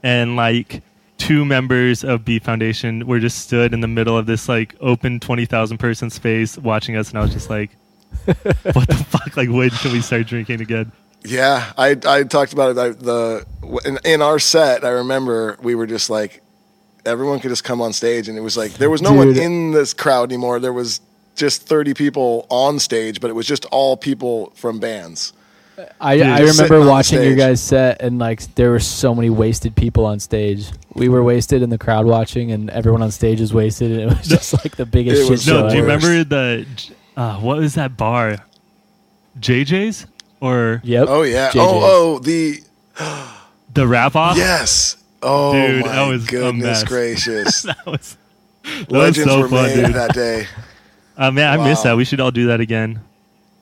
and like two members of B Foundation were just stood in the middle of this like open twenty thousand person space watching us, and I was just like, [LAUGHS] "What the fuck? Like, when can we start drinking again?" Yeah, I I talked about it. I, the in, in our set, I remember we were just like everyone could just come on stage, and it was like there was no one in this crowd anymore. There was just thirty people on stage, but it was just all people from bands. I, Dude, I remember watching your guys' set, and like there were so many wasted people on stage. We were wasted in the crowd watching, and everyone on stage was wasted, and it was just like the biggest shit show. No, do you ever. remember the uh, what was that bar? JJ's or Yep. Oh yeah. JJ's. Oh oh the [GASPS] The wrap off. Yes. Oh Dude, my that was goodness gracious! [LAUGHS] that was. That was Legends so were fun, made dude. that day. Uh, man, I miss that. We should all do that again.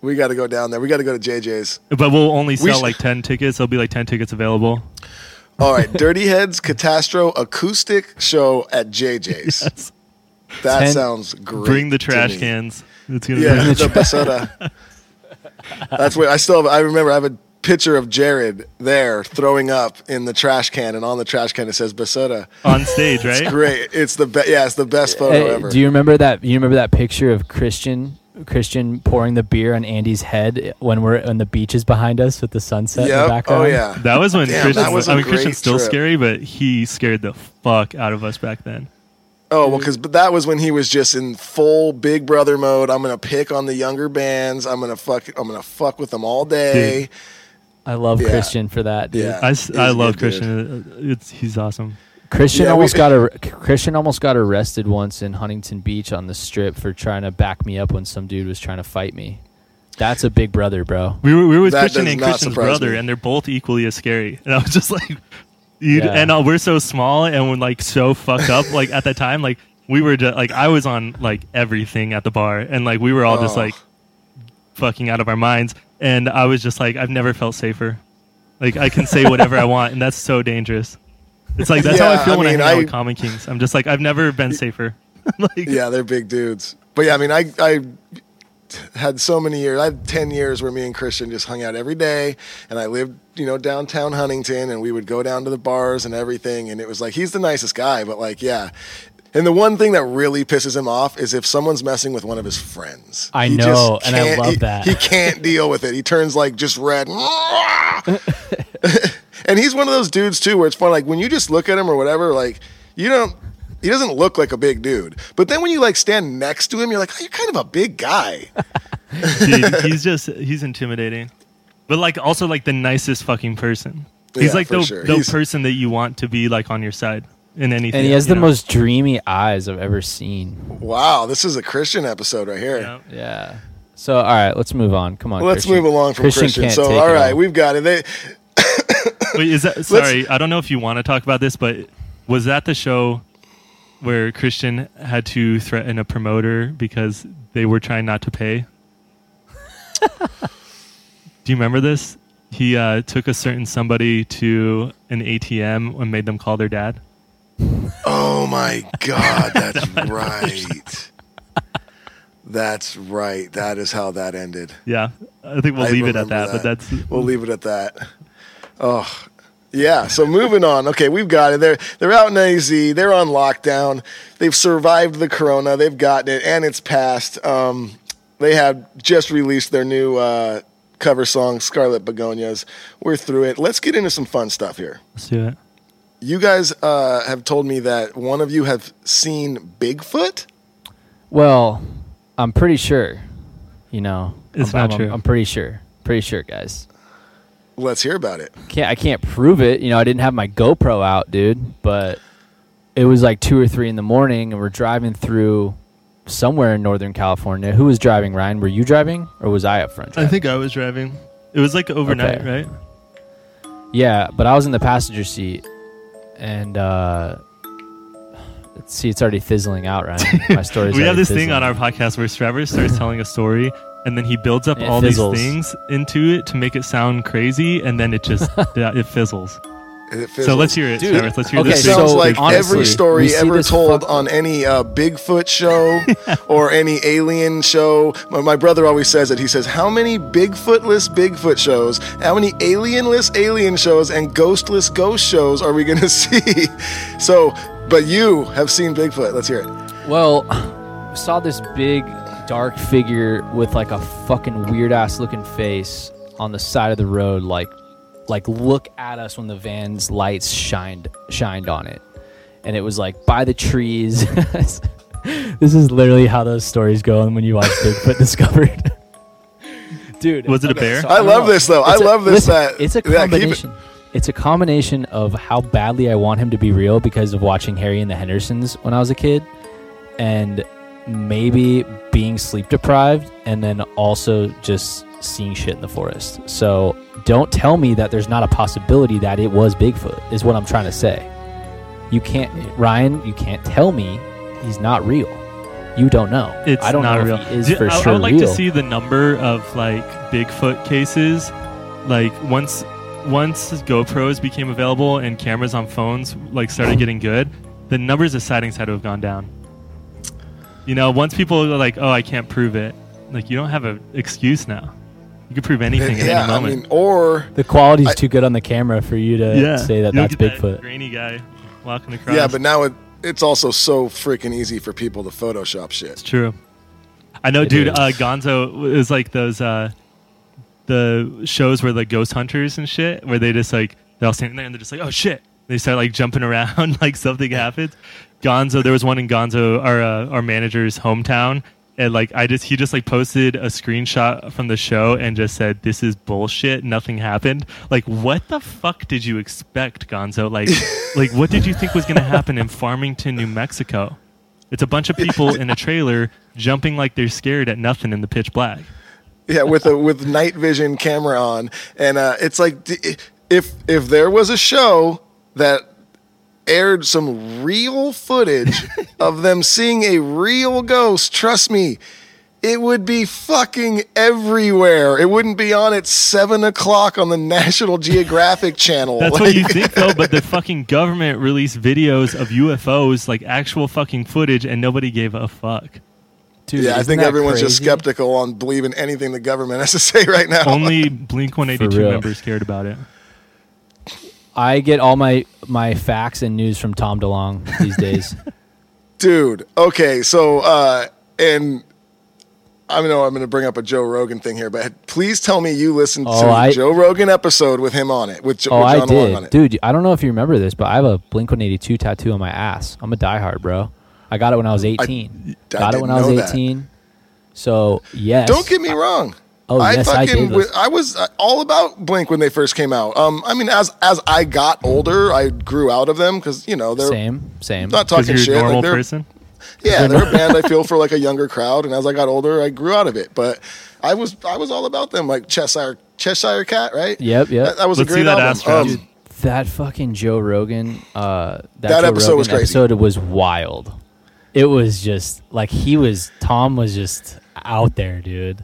We got to go down there. We got to go to JJ's. But we'll only We sell sh- like ten tickets. There'll be like ten tickets available. All right, Dirty Heads Katastro acoustic show at JJ's. That Ten- sounds great. Bring the to trash me. cans. It's gonna Yeah, be the [LAUGHS] basura. That's where I still have. I remember I have a picture of Jared there throwing up in the trash can, and on the trash can it says basura. on stage, right? It's great. It's the best. Yeah, it's the best photo Hey, ever. do you remember that? You remember that picture of Christian Christian pouring the beer on Andy's head when we're on the beaches behind us with the sunset in the Yep. background? Oh yeah. That was when Damn, Christian. that was I a mean, Christian's still trip. scary, but he scared the fuck out of us back then. Oh well, because that was when he was just in full Big Brother mode. I'm gonna pick on the younger bands. I'm gonna fuck. I'm gonna fuck with them all day. I love Yeah. Christian for that, dude. Yeah. I, He's I a love good dude. Christian. It's he's awesome. Christian Yeah, we- almost [LAUGHS] got a Christian almost got arrested once in Huntington Beach on the strip for trying to back me up when some dude was trying to fight me. That's a big brother, bro. We were we were with That Christian and not Christian's brother, me. and they're both equally as scary. And I was just [LAUGHS] like, you Yeah. and uh, we're so small and we're like so fucked up. Like at that time, like we were just like I was on like everything at the bar, and like we were all just Oh. like fucking out of our minds. And I was just like, I've never felt safer. Like I can say whatever I want, and that's so dangerous. It's like that's how I feel I when mean, I hang out with Common Kings. I'm just like I've never been safer. [LAUGHS] like, Yeah, they're big dudes. But yeah, I mean, I I had so many years. I had ten years where me and Christian just hung out every day, and I lived, you know, downtown Huntington, and we would go down to the bars and everything. And it was like he's the nicest guy, but like, yeah. And the one thing that really pisses him off is if someone's messing with one of his friends. I He know, and I love he- that. He can't deal with it. He turns like just red. [LAUGHS] [LAUGHS] and he's one of those dudes too, where it's fun. Like when you just look at him or whatever, like you don't. He doesn't look like a big dude, but then when you like stand next to him, you're like, oh, you're kind of a big guy. [LAUGHS] Dude, he's just he's intimidating, but like also like the nicest fucking person. He's Yeah, like the sure. the He's- person that you want to be like on your side in anything. And he has the know? most dreamy eyes I've ever seen. Wow, this is a Christian episode right here. Yeah. Yeah. So all right, let's move on. Come on. Let's Christian. move along from Christian. can't So, take all it right, we've got it. They, [COUGHS] [COUGHS] Wait, is that sorry? I don't know if you want to talk about this, but was that the show where Christian had to threaten a promoter because they were trying not to pay? [LAUGHS] Do you remember this? He uh, took a certain somebody to an ATM and made them call their dad. oh my God, [LAUGHS] that's right. That's right. That is how that ended. Yeah, I think we'll I leave it at remember that. But that's We'll leave it at that. Oh, yeah. So moving on. Okay, we've got it. They're they're out in AZ. They're on lockdown. They've survived the corona. They've gotten it, and it's passed. Um, they have just released their new uh, cover song, Scarlet Begonias. We're through it. Let's get into some fun stuff here. let's do it. You guys uh, have told me that one of you have seen Bigfoot. Well, I'm pretty sure. You know, It's I'm, not I'm- true. I'm pretty sure. Pretty sure, guys. Let's hear about it. Can't I can't prove it. You know, I didn't have my GoPro out, dude. But it was like two or three in the morning, and we're driving through somewhere in Northern California. Who was driving? Ryan, were you driving, or was I up front? I think I was driving. It was like overnight, Okay. right? Yeah, but I was in the passenger seat, and uh, let's see, it's already fizzling out, Ryan. My story's [LAUGHS] we have already this thing on our podcast where Trevor starts telling a story and then he builds up And it all fizzles. these things into it to make it sound crazy and then it just [LAUGHS] yeah, it fizzles. And it So fizzles. let's hear it, Dude, Trevor. Let's hear okay, this. so- sounds big- like honestly, every story see ever this told fuck- on any uh, Bigfoot show [LAUGHS] or any alien show. My, my brother always says it. He says, "How many Bigfootless Bigfoot shows? How many alienless alien shows and ghostless ghost shows are we going [LAUGHS] to see?" so, but you have seen Bigfoot. Let's hear it. Well, we saw this big dark figure with like a fucking weird ass looking face on the side of the road, like like look at us when the van's lights shined shined on it, and it was like by the trees. [LAUGHS] this is literally how those stories go when you watch Bigfoot [LAUGHS] Discovered. Dude, Was it a bear? I no, love no. this though. I It's a- love this. listen, that it's a yeah, it- combination. It's a combination of how badly I want him to be real because of watching Harry and the Hendersons when I was a kid, and maybe being sleep deprived and then also just seeing shit in the forest. So don't tell me that there's not a possibility that it was Bigfoot, is what I'm trying to say. You can't, Ryan, you can't tell me he's not real. You don't know. It's I don't not know real. if he is for I, sure I would like real. to see the number of like Bigfoot cases. Like once once GoPros became available and cameras on phones like started [CLEARS THROAT] getting good, the numbers of sightings had to have gone down. You know, once people are like, "Oh, I can't prove it," like you don't have an excuse now. You can prove anything at yeah, any I moment. mean, or the quality's I- too good on the camera for you to yeah, say that that's get that Bigfoot. grainy guy walking across. yeah, but now it, it's also so freaking easy for people to Photoshop shit. It's true. I know, It dude. Uh, Gonzo is like those uh, the shows where like ghost hunters and shit, where they just like they're all standing there and they're just like, oh shit. They start like jumping around [LAUGHS] like something happens. Gonzo, there was one in Gonzo, our uh, our manager's hometown, and like I just he just like posted a screenshot from the show and just said, "This is bullshit. Nothing happened." Like, what the fuck did you expect, Gonzo? Like, [LAUGHS] like what did you think was gonna happen in Farmington, New Mexico? It's a bunch of people in a trailer jumping like they're scared at nothing in the pitch black. Yeah, with a with night vision camera on, and uh, it's like if if there was a show that aired some real footage [LAUGHS] of them seeing a real ghost, trust me, it would be fucking everywhere. It wouldn't be on at seven o'clock on the [LAUGHS] National Geographic Channel. That's Like- what you think though, but the [LAUGHS] fucking government released videos of UFOs, like actual fucking footage, and nobody gave a fuck. Dude, yeah, I think that everyone's just skeptical on believing anything the government has to say right now. Only Blink 182 members cared about it. I get all my my facts and news from Tom DeLonge these [LAUGHS] days. Dude, okay, so uh and I know I'm going to bring up a Joe Rogan thing here, but please tell me you listened Oh, to I- Joe Rogan episode with him on it, with, Jo- oh, with I John Long on did, it. dude. I don't know if you remember this, but I have a Blink One Eighty Two tattoo on my ass. I'm a diehard, bro. I got it when I was 18. I got it when I was know that. 18. So yes. Don't get me wrong. Oh, I yes, I fucking did w- I was uh, all about Blink when they first came out. Um, I mean, as as I got older, I grew out of them because you know they're Same, same. not talking you're shit. a normal like, they're, person. Yeah, [LAUGHS] they're a band I feel for like a younger crowd, and as I got older, I grew out of it. But I was I was all about them, like Cheshire Cheshire Cat, right? Yep, yep. That, that was Let's a see great that album. ass. Um, Dude, that fucking Joe Rogan. Uh, that, That Joe episode Rogan was crazy. episode was wild. It was just like he was. Tom was just out there, dude.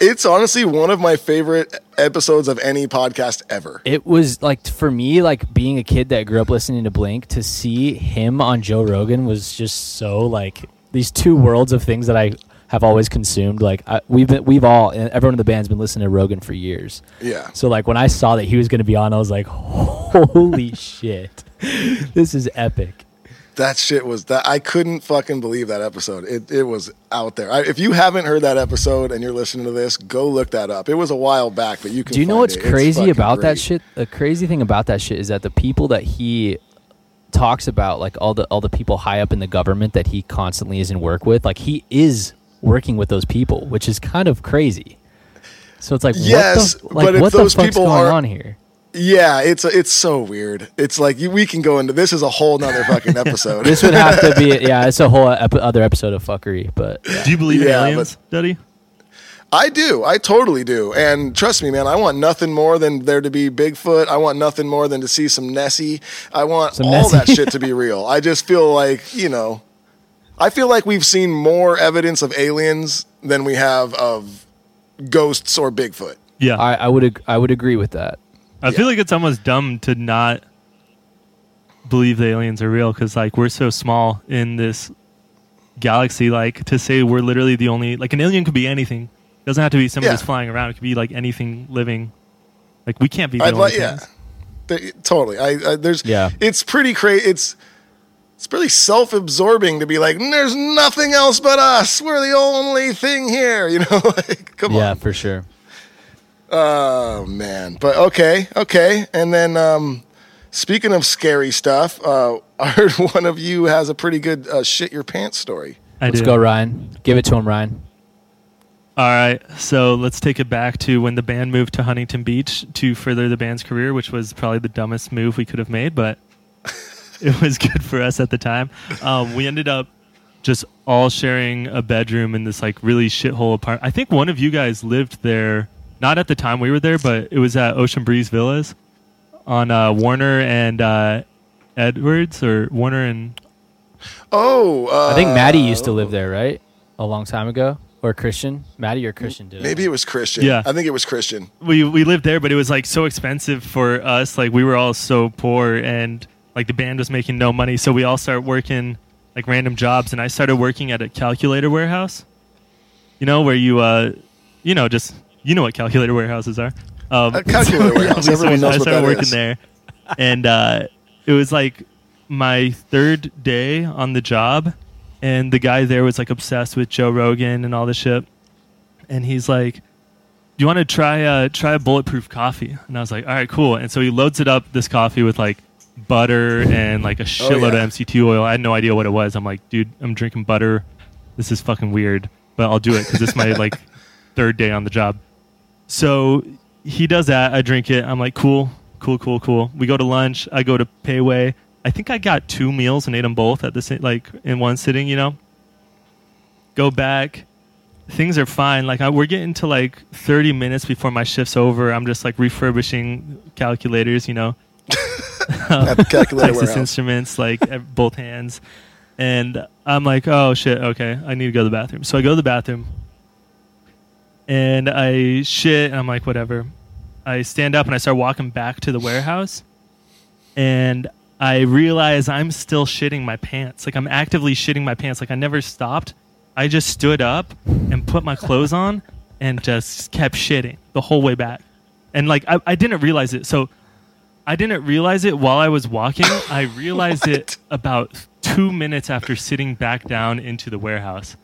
It's honestly one of my favorite episodes of any podcast ever. It was like for me, like being a kid that grew up listening to Blink, to see him on Joe Rogan was just so like these two worlds of things that I have always consumed. Like I, we've been, we've all, everyone in the band's been listening to Rogan for years. Yeah. So like when I saw that he was going to be on, I was like, [LAUGHS] holy shit, this is epic. That shit was that I couldn't fucking believe that episode. It it was out there. I, if you haven't heard that episode and you're listening to this, go look that up. It was a while back, but you can. Do you know what's it. Crazy about that shit? The crazy thing about that shit is that the people that he talks about, like all the all the people high up in the government that he constantly is in work with, like he is working with those people, which is kind of crazy. So it's like, Yes, what the, like but what those the fuck's people going are- on here? Yeah, it's it's so weird. It's like we can go into this is a whole nother fucking [LAUGHS] episode. This would have to be, [LAUGHS] yeah, it's a whole ep- other episode of fuckery, but yeah. Do you believe Yeah, in aliens, Duddy? I do. I totally do. And trust me, man, I want nothing more than there to be Bigfoot. I want nothing more than to see some Nessie. I want Some all Nessie. that shit to be [LAUGHS] real. I just feel like, you know, I feel like we've seen more evidence of aliens than we have of ghosts or Bigfoot. Yeah. I, I would ag- I would agree with that. I feel like it's almost dumb to not believe the aliens are real because like we're so small in this galaxy. Like to say we're literally the only like an alien could be anything. It doesn't have to be something Yeah. that's flying around. It could be like anything living. Like we can't be the I'd only like, yeah. They- totally. I, I there's, Yeah. it's pretty crazy. It's, it's pretty self-absorbing to be like, mm, there's nothing else but us. We're the only thing here. [LAUGHS] You know, like, come Yeah, on. Yeah, for sure. Oh man, but okay, okay. And then um, speaking of scary stuff, uh, [LAUGHS] I heard one of you has a pretty good uh, shit your pants story. I Let's do. go, Ryan. Give it to him, Ryan. All right, so let's take it back to when the band moved to Huntington Beach to further the band's career, which was probably the dumbest move we could have made, but [LAUGHS] it was good for us at the time. Um, we ended up just all sharing a bedroom in this like really shithole apartment. I think one of you guys lived there, not at the time we were there, but it was at Ocean Breeze Villas on uh, Warner and uh, Edwards or Warner and Oh, uh, I think Maddie used to live there, right? A long time ago, or Christian? Maddie or Christian did it? Maybe it was Christian. Yeah. I think it was Christian. we we lived there, but it was like so expensive for us. Like we were all so poor, and like the band was making no money, so we all started working like random jobs. And I started working at a calculator warehouse. You know where you uh, you know just you know what calculator warehouses are. Um, A calculator [LAUGHS] warehouse. Everyone knows I what started that working is. there, and uh, it was like my third day on the job, and the guy there was like obsessed with Joe Rogan and all this shit, and he's like, "Do you want to try uh, try a bulletproof coffee?" And I was like, "All right, cool." And so he loads it up this coffee with like butter and like a shitload yeah. of MCT oil. I had no idea what it was. I'm like, dude, I'm drinking butter. This is fucking weird, but I'll do it because this is my like [LAUGHS] third day on the job. So he does that. I drink it. I'm like, cool, cool, cool, cool. We go to lunch. I go to Pei Wei. I think I got two meals and ate them both at the same, like in one sitting. You know. Go back. Things are fine. Like I, we're getting to like 30 minutes before my shift's over. I'm just like refurbishing calculators. You know. [LAUGHS] At the calculator Texas. Instruments, like both hands. And I'm like, oh shit, okay, I need to go to the bathroom. So I go to the bathroom and I shit, and I'm like, whatever. I stand up and I start walking back to the warehouse, and I realize I'm still shitting my pants. Like I'm actively shitting my pants. Like I never stopped. I just stood up and put my clothes on and just kept shitting the whole way back. And like I, I didn't realize it. So I didn't realize it while I was walking. I realized [LAUGHS] it about two minutes after sitting back down into the warehouse.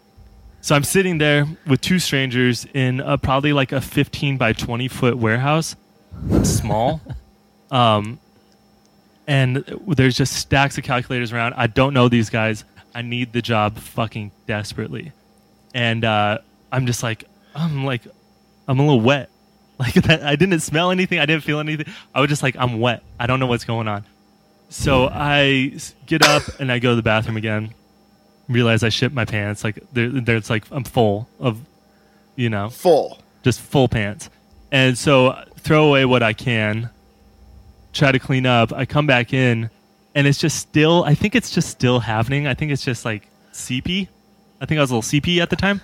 So I'm sitting there with two strangers in a, probably like a 15 by 20 foot warehouse, small. [LAUGHS] um, and there's just stacks of calculators around. I don't know these guys. I need the job fucking desperately. And uh, I'm just like, I'm like, I'm a little wet. [LAUGHS] Like that, I didn't smell anything. I didn't feel anything. I was just like, I'm wet. I don't know what's going on. So I get up and I go to the bathroom again. Realize I shit my pants. Like there, there's like I'm full of, you know, Full. just full pants. And so throw away what I can, try to clean up. I come back in and it's just still, I think it's just still happening. I think it's just like seepy. I think I was a little seepy at the time.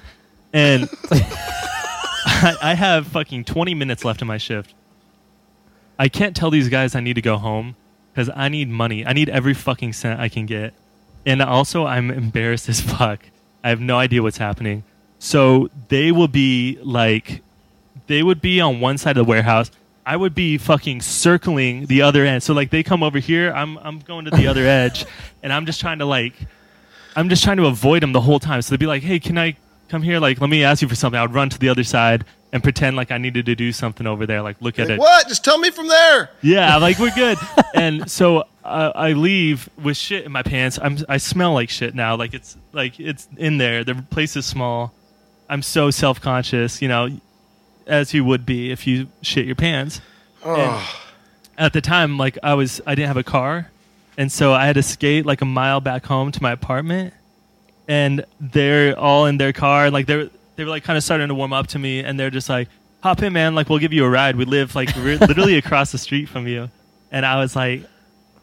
And [LAUGHS] I, I have fucking 20 minutes left in my shift. I can't tell these guys I need to go home because I need money. I need every fucking cent I can get. And also, I'm embarrassed as [LAUGHS] fuck. I have no idea what's happening. So they will be like, they would be on one side of the warehouse. I would be fucking circling the other end. So like they come over here, I'm I'm going to the other [LAUGHS] edge, and I'm just trying to like, I'm just trying to avoid them the whole time. So they'd be like, "Hey, can I come here? Like, let me ask you for something." I would run to the other side and pretend like I needed to do something over there. Like, look at Like, it. what? Just tell me from there. Yeah, like we're good. [LAUGHS] and so uh, I leave with shit in my pants. I'm I smell like shit now. Like it's like it's in there. The place is small. I'm so self conscious, you know, as you would be if you shit your pants. And at the time, like I was, I didn't have a car, and so I had to skate like a mile back home to my apartment. And they're all in their car, like they're they were like kind of starting to warm up to me, and they're just like, "Hop in, man! Like we'll give you a ride. We live like we're [LAUGHS] literally across the street from you." And I was like,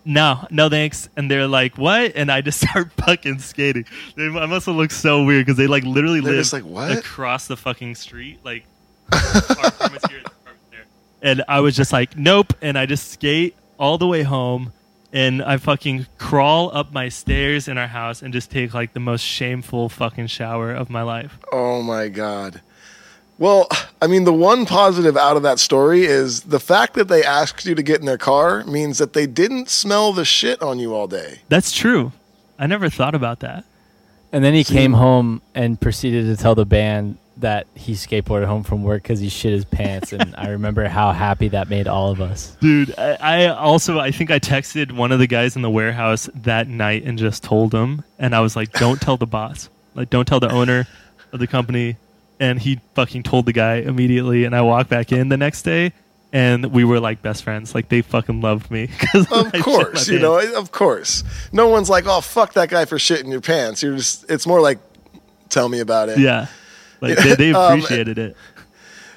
no, no thanks. And they're like, what? And I just [LAUGHS] start fucking skating. They, I must have looked so weird because they like literally They're live like, "What?" across the fucking street. Like, [LAUGHS] our apartment's here, the apartment's there. And I was just like, nope. And I just skate all the way home. And I fucking crawl up my stairs in our house and just take like the most shameful fucking shower of my life. Oh my god. Well, I mean, the one positive out of that story is the fact that they asked you to get in their car means that they didn't smell the shit on you all day. That's true. I never thought about that. And then he came home and proceeded to tell the band that he skateboarded home from work because he shit his pants. And I remember how happy that made all of us. Dude, I, I also I think I texted one of the guys in the warehouse that night and just told him, and I was like, "Don't tell the boss, like don't tell the owner of the company." And he fucking told the guy immediately, and I walked back in the next day, and we were like best friends. Like they fucking loved me. [LAUGHS] 'cause I Of shit course, you know, of course. No one's like, "Oh, fuck that guy for shitting your pants." You're just. It's more like, "Tell me about it." Yeah, like they, they [LAUGHS] Um, appreciated it.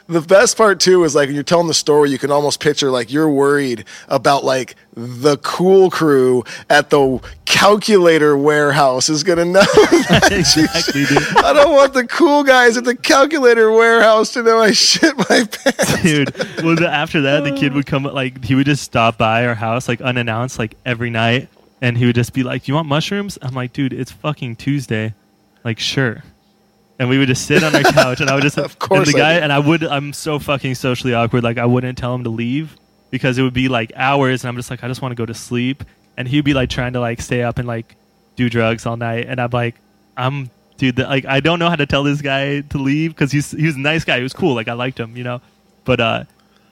The best part too is like when you're telling the story, you can almost picture like you're worried about like the cool crew at the calculator warehouse is gonna know. [LAUGHS] [LAUGHS] exactly, dude. I don't want the cool guys at the calculator warehouse to know I shit my pants. dude. Well, the, after that, the kid would come like he would just stop by our house like unannounced like every night, and he would just be like, "You want mushrooms?" I'm like, "Dude, it's fucking Tuesday." Like, sure. And we would just sit on our [LAUGHS] couch, and I would just Of course and the I guy did. and I would I'm so fucking socially awkward. Like I wouldn't tell him to leave because it would be like hours, and I'm just like I just want to go to sleep, and he'd be like trying to like stay up and like do drugs all night, and I'm like I'm dude the, like I don't know how to tell this guy to leave because he's he was a nice guy, he was cool, like I liked him, you know, but uh.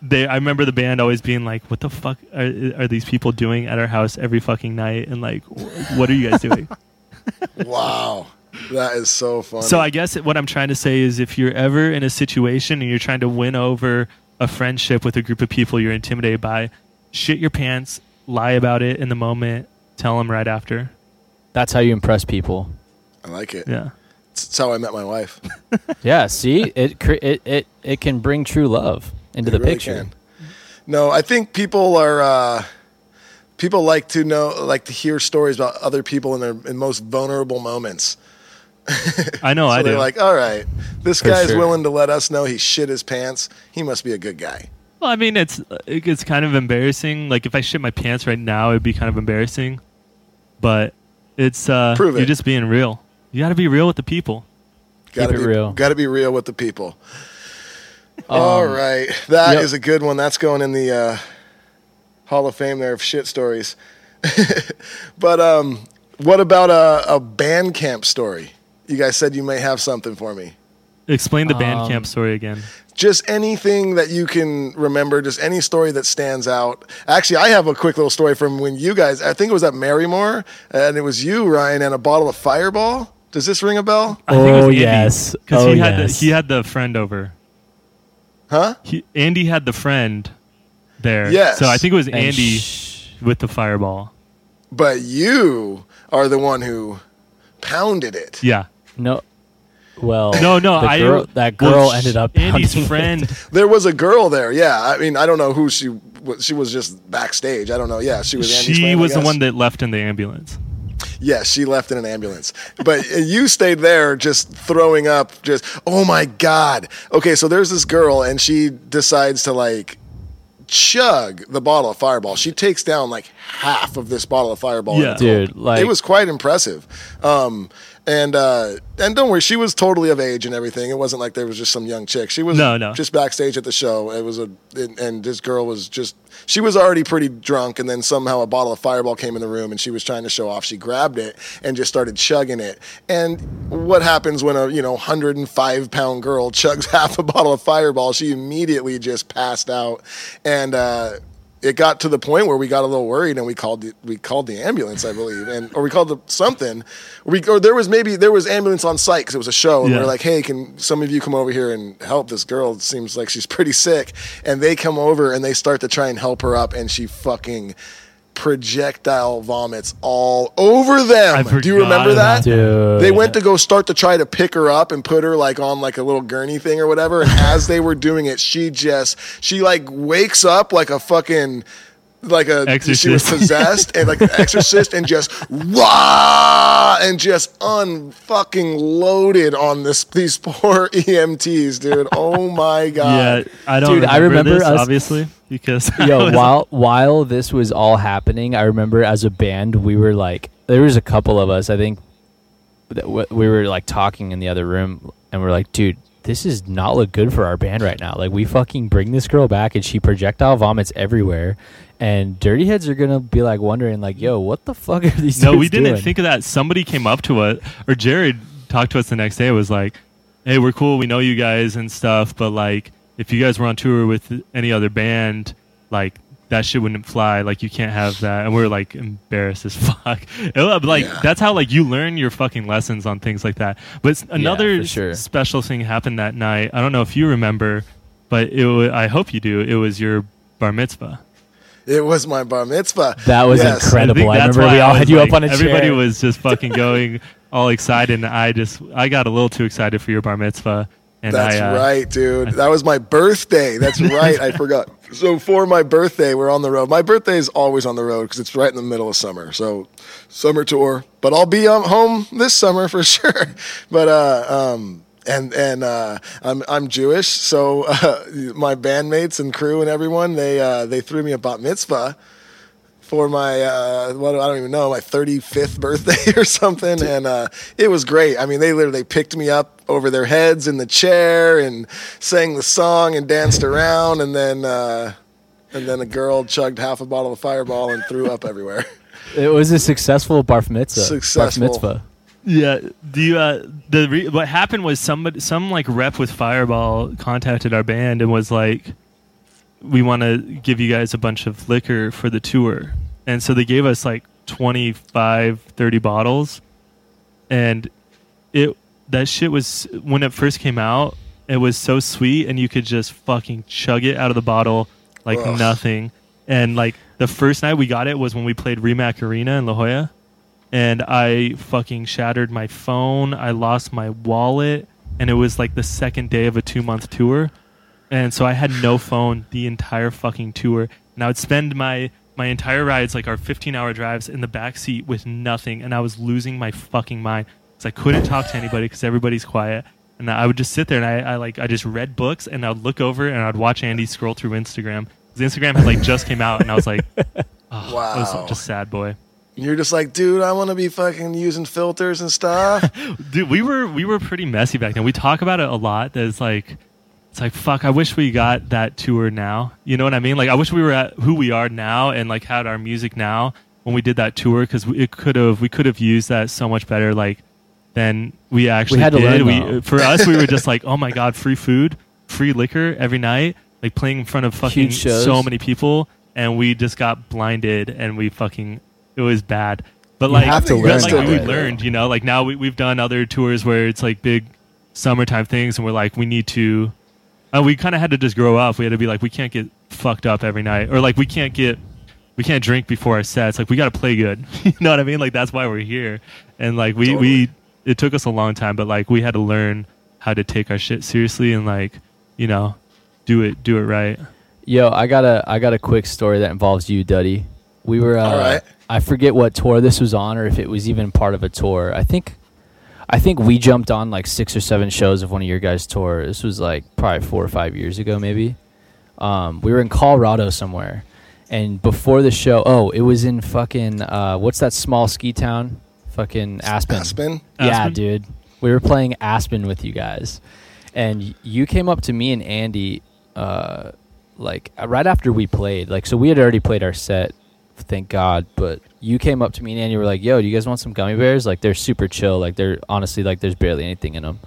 They, I remember the band always being like, "What the fuck are, are these people doing at our house every fucking night?" And like, "What are you guys doing?" [LAUGHS] Wow, that is so funny. So I guess what I'm trying to say is if you're ever in a situation and you're trying to win over a friendship with a group of people you're intimidated by, shit your pants, lie about it in the moment, tell them right after. That's how you impress people. I like it. Yeah. It's how I met my wife. [LAUGHS] Yeah, see, it cre- it it it can bring true love into It the really picture. can. No, I think people are uh, people like to know, like to hear stories about other people in their in most vulnerable moments. [LAUGHS] I know so I they're do. like, all right, this For guy's sure. willing to let us know he shit his pants. He must be a good guy. well, I mean, it's it's kind of embarrassing. Like if I shit my pants right now, it'd be kind of embarrassing. But it's uh, Prove you're it. just being real. You got to be real with the people. Gotta it be real. Got to be real with the people. all right, that is yep. a good one. That's going in the uh, Hall of Fame there of shit stories. [LAUGHS] but um, what about a, a band camp story? You guys said you may have something for me. Explain the band Um, camp story again. just anything that you can remember, just any story that stands out. Actually, I have a quick little story from when you guys, I think it was at Marymoor, and it was you, Ryan, and a bottle of Fireball. Does this ring a bell? I think it was Oh, Andy, yes. because Oh, he had yes. the, he had the friend over. Huh? He, Andy had the friend there. Yes. So I think it was And Andy sh- with the fireball. But you are the one who pounded it. Yeah. No, well, No, no. the I that girl well, ended up Andy's pounding it. friend. [LAUGHS] There was a girl there. Yeah. I mean, I don't know who she was. She was just backstage. I don't know. Yeah. She was Andy's she friend, I was the one that left in the ambulance. Yes, she left in an ambulance. But you stayed there just throwing up, just, oh my God. Okay, so there's this girl, and she decides to like chug the bottle of Fireball. She takes down like half of this bottle of Fireball. Yeah. Dude, like- it was quite impressive. Um, and uh, and don't worry, she was totally of age and everything. It wasn't like there was just some young chick. She was No, no. just backstage at the show. It was a and, and this girl was just she was already pretty drunk, and then somehow a bottle of Fireball came in the room, and she was trying to show off. She grabbed it and just started chugging it. And what happens when a you know 105 pound girl [LAUGHS] chugs half a bottle of Fireball? She immediately just passed out, and. uh it got to the point where we got a little worried and we called the, we called the ambulance, I believe, and or we called the something. We or there was maybe there was ambulance on site because it was a show, and we Yeah. are like, hey, can some of you come over here and help this girl? It seems like she's pretty sick, and they come over and they start to try and help her up, and she fucking projectile vomits all over them. Do you remember that? Dude. They went to go start to try to pick her up and put her like on like a little gurney thing or whatever. And as they were doing it, she just she like wakes up like a fucking like a she was possessed and like an exorcist and just [LAUGHS] wah and just unfucking loaded on this these poor [LAUGHS] EMTs, dude. Oh my god. yeah, I don't Dude, I remember, remember this, us- obviously, because [LAUGHS] I Yo, while while this was all happening, I remember as a band we were like, there was a couple of us. I think that w- we were like talking in the other room, and we're like, dude, this is not look good for our band right now. Like, we fucking bring this girl back, and she projectile vomits everywhere, and Dirty Heads are gonna be like wondering, like, yo, what the fuck are these? no, dudes we didn't doing? think of that. Somebody came up to us, or Jared talked to us the next day. Was like, "Hey, we're cool. We know you guys and stuff, but like, if you guys were on tour with any other band, like." That shit wouldn't fly. Like you can't have that, and we are like embarrassed as [LAUGHS] fuck. It like Yeah. that's how like you learn your fucking lessons on things like that. But another for sure. special thing happened that night. I don't know if you remember. but it wa- I hope you do. It was your bar mitzvah. It was my bar mitzvah. That was Yes. incredible. I, that's remember why we all had you like- up on a Everybody chair. was just fucking going all excited, and I just I got a little too excited for your bar mitzvah. And That's I, uh, right, dude. That was my birthday. That's [LAUGHS] right. I forgot. So for my birthday, we're on the road. My birthday is always on the road because it's right in the middle of summer. So summer tour. But I'll be um, home this summer for [LAUGHS] sure. But uh, um, and and uh, I'm I'm Jewish, so uh, my bandmates and crew and everyone they uh, they threw me a bat mitzvah for my uh, what I don't even know my 35th birthday [LAUGHS] or something, and uh, it was great. I mean, they literally picked me up over their heads in the chair and sang the song and danced around, and then uh, and then a girl chugged half a bottle of Fireball and threw up everywhere. [LAUGHS] It was a successful bar mitzvah. Successful. Bar mitzvah. Yeah. Do you uh the re- what happened was somebody some like rep with Fireball contacted our band and was like we want to give you guys a bunch of liquor for the tour. And so they gave us like 25 30 bottles and it that shit was when it first came out it was so sweet and you could just fucking chug it out of the bottle like Ugh. nothing. And like the first night we got it was when we played RIMAC Arena in La Jolla and I fucking shattered my phone. I lost my wallet, and it was like the second day of a two month tour, and so I had no [SIGHS] phone the entire fucking tour. And I would spend my my entire rides, like our 15 hour drives, in the back seat with nothing, and I was losing my fucking mind because I couldn't talk to anybody because everybody's quiet. And I would just sit there and I, I like I just read books and I'd look over and I'd watch Andy scroll through Instagram. 'Cause Instagram had like just came out and I was like, [LAUGHS] ah, oh, I Wow. was just sad boy. You're just like, dude, I want to be fucking using filters and stuff. [LAUGHS] dude we were we were pretty messy back then. We talk about it a lot that it's like it's like fuck i wish we got that tour now. You know what i mean? Like i wish we were at who we are now and like had our music now when we did that tour because it could have we could have used that so much better like than we actually had to did. learn, we for us we were just [LAUGHS] like oh my god free food free liquor every night like playing in front of fucking so many people and we just got blinded and we fucking it was bad. But You like, have to learn like we way. learned you know like now we, we've done other tours where it's like big summertime things and we're like we need to uh, we kind of had to just grow up. We had to be like we can't get fucked up every night or like we can't get we can't drink before our sets. Like we got to play good. [LAUGHS] You know what i mean? Like that's why we're here. And like we we it took us a long time but like we had to learn how to take our shit seriously and like you know do it do it right. Yo, I got a I got a quick story that involves you, Duddy. We were uh, All right. I forget what tour this was on or if it was even part of a tour. I think I think we jumped on like six or seven shows of one of your guys' tour. This was like probably four or five years ago, maybe. Um, we were in Colorado somewhere, and before the show, oh, it was in fucking uh, what's that small ski town? Fucking Aspen. Aspen. Yeah, Aspen? dude. We were playing Aspen with you guys, and you came up to me and Andy, uh, like uh, right after we played. Like, so we had already played our set, thank God. But you came up to me and Andy were like, "Yo, do you guys want some gummy bears? Like, they're super chill. Like, they're honestly like there's barely anything in them."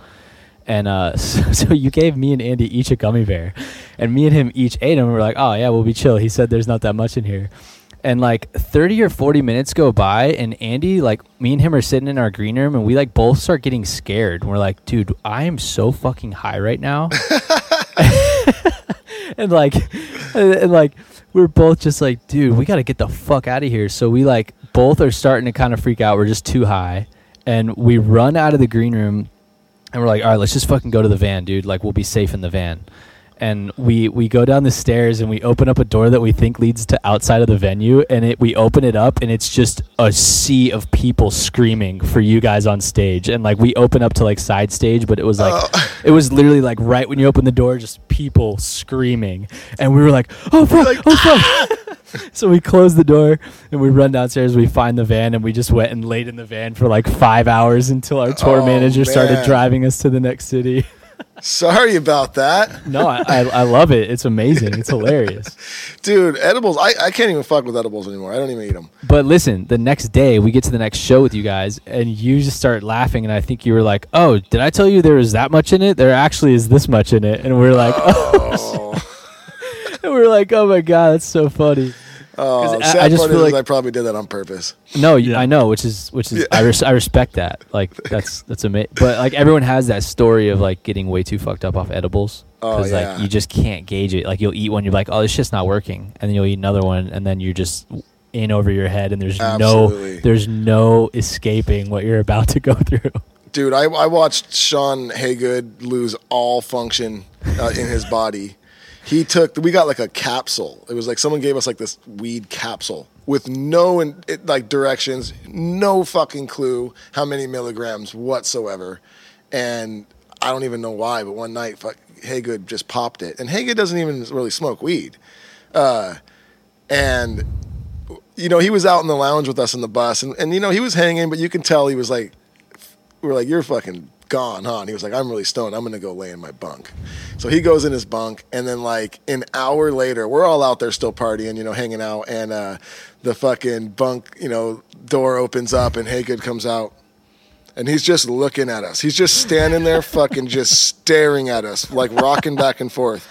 And uh, [LAUGHS] so, so you gave me and Andy each a gummy bear, and me and him each ate them. And we're like, "Oh yeah, we'll be chill." He said, "There's not that much in here." and like 30 or 40 minutes go by and andy like me and him are sitting in our green room and we like both start getting scared and we're like dude i am so fucking high right now [LAUGHS] [LAUGHS] and like and, and, we're both just like dude we gotta get the fuck out of here. So we like both are starting to kind of freak out. We're just too high. And we run out of the green room and we're like all right let's just fucking go to the van dude. Like we'll be safe in the van and we we go down the stairs and we open up a door that we think leads to outside of the venue and it we open it up and it's just a sea of people screaming for you guys on stage. And like we open up to like side stage but it was like oh. it was literally like right when you open the door just people screaming. And we were like oh fuck oh fuck. Ah! [LAUGHS] So we close the door and we run downstairs we find the van and we just went and laid in the van for like five hours until our tour Oh, manager started driving us to the next city [LAUGHS] Sorry about that. no I, I, I love it it's amazing it's hilarious [LAUGHS] Dude, edibles, I, I can't even fuck with edibles anymore. I don't even eat them. But listen, the next day we get to the next show with you guys, and you just start laughing, and I think you were like, "Oh, did I tell you there was that much in it? There actually is this much in it." And we're like, [LAUGHS] "Oh," Oh, [LAUGHS] and we're like, "Oh my god, that's so funny." Oh, I- sad I just part feel is like- I probably did that on purpose. No, Yeah. I know, which is which is I, res- I respect that. Like [LAUGHS] that's that's amazing. But like everyone has that story of like getting way too fucked up off edibles Oh, like yeah. you just can't gauge it. Like you'll eat one, you're like, oh, this shit's not working, and then you'll eat another one, and then you're just in over your head, and there's Absolutely. no there's no escaping what you're about to go [LAUGHS] through. Dude, I, I watched Sean Haygood lose all function uh, in his body. He took, we got like a capsule. It was like someone gave us like this weed capsule with no in, like directions, no fucking clue how many milligrams whatsoever. And I don't even know why, but one night, fuck, Haygood just popped it. And Haygood doesn't even really smoke weed. Uh, and you know, he was out in the lounge with us in the bus, and, and you know, he was hanging, but you can tell he was like, we're like, "You're fucking gone, huh?" And he was like, "I'm really stoned. I'm gonna go lay in my bunk." So he goes in his bunk, and then like an hour later, we're all out there still partying, you know, hanging out, and uh, the fucking bunk, you know, door opens up, and Haygood comes out. And he's just looking at us. He's just standing there, fucking just staring at us, like rocking back and forth.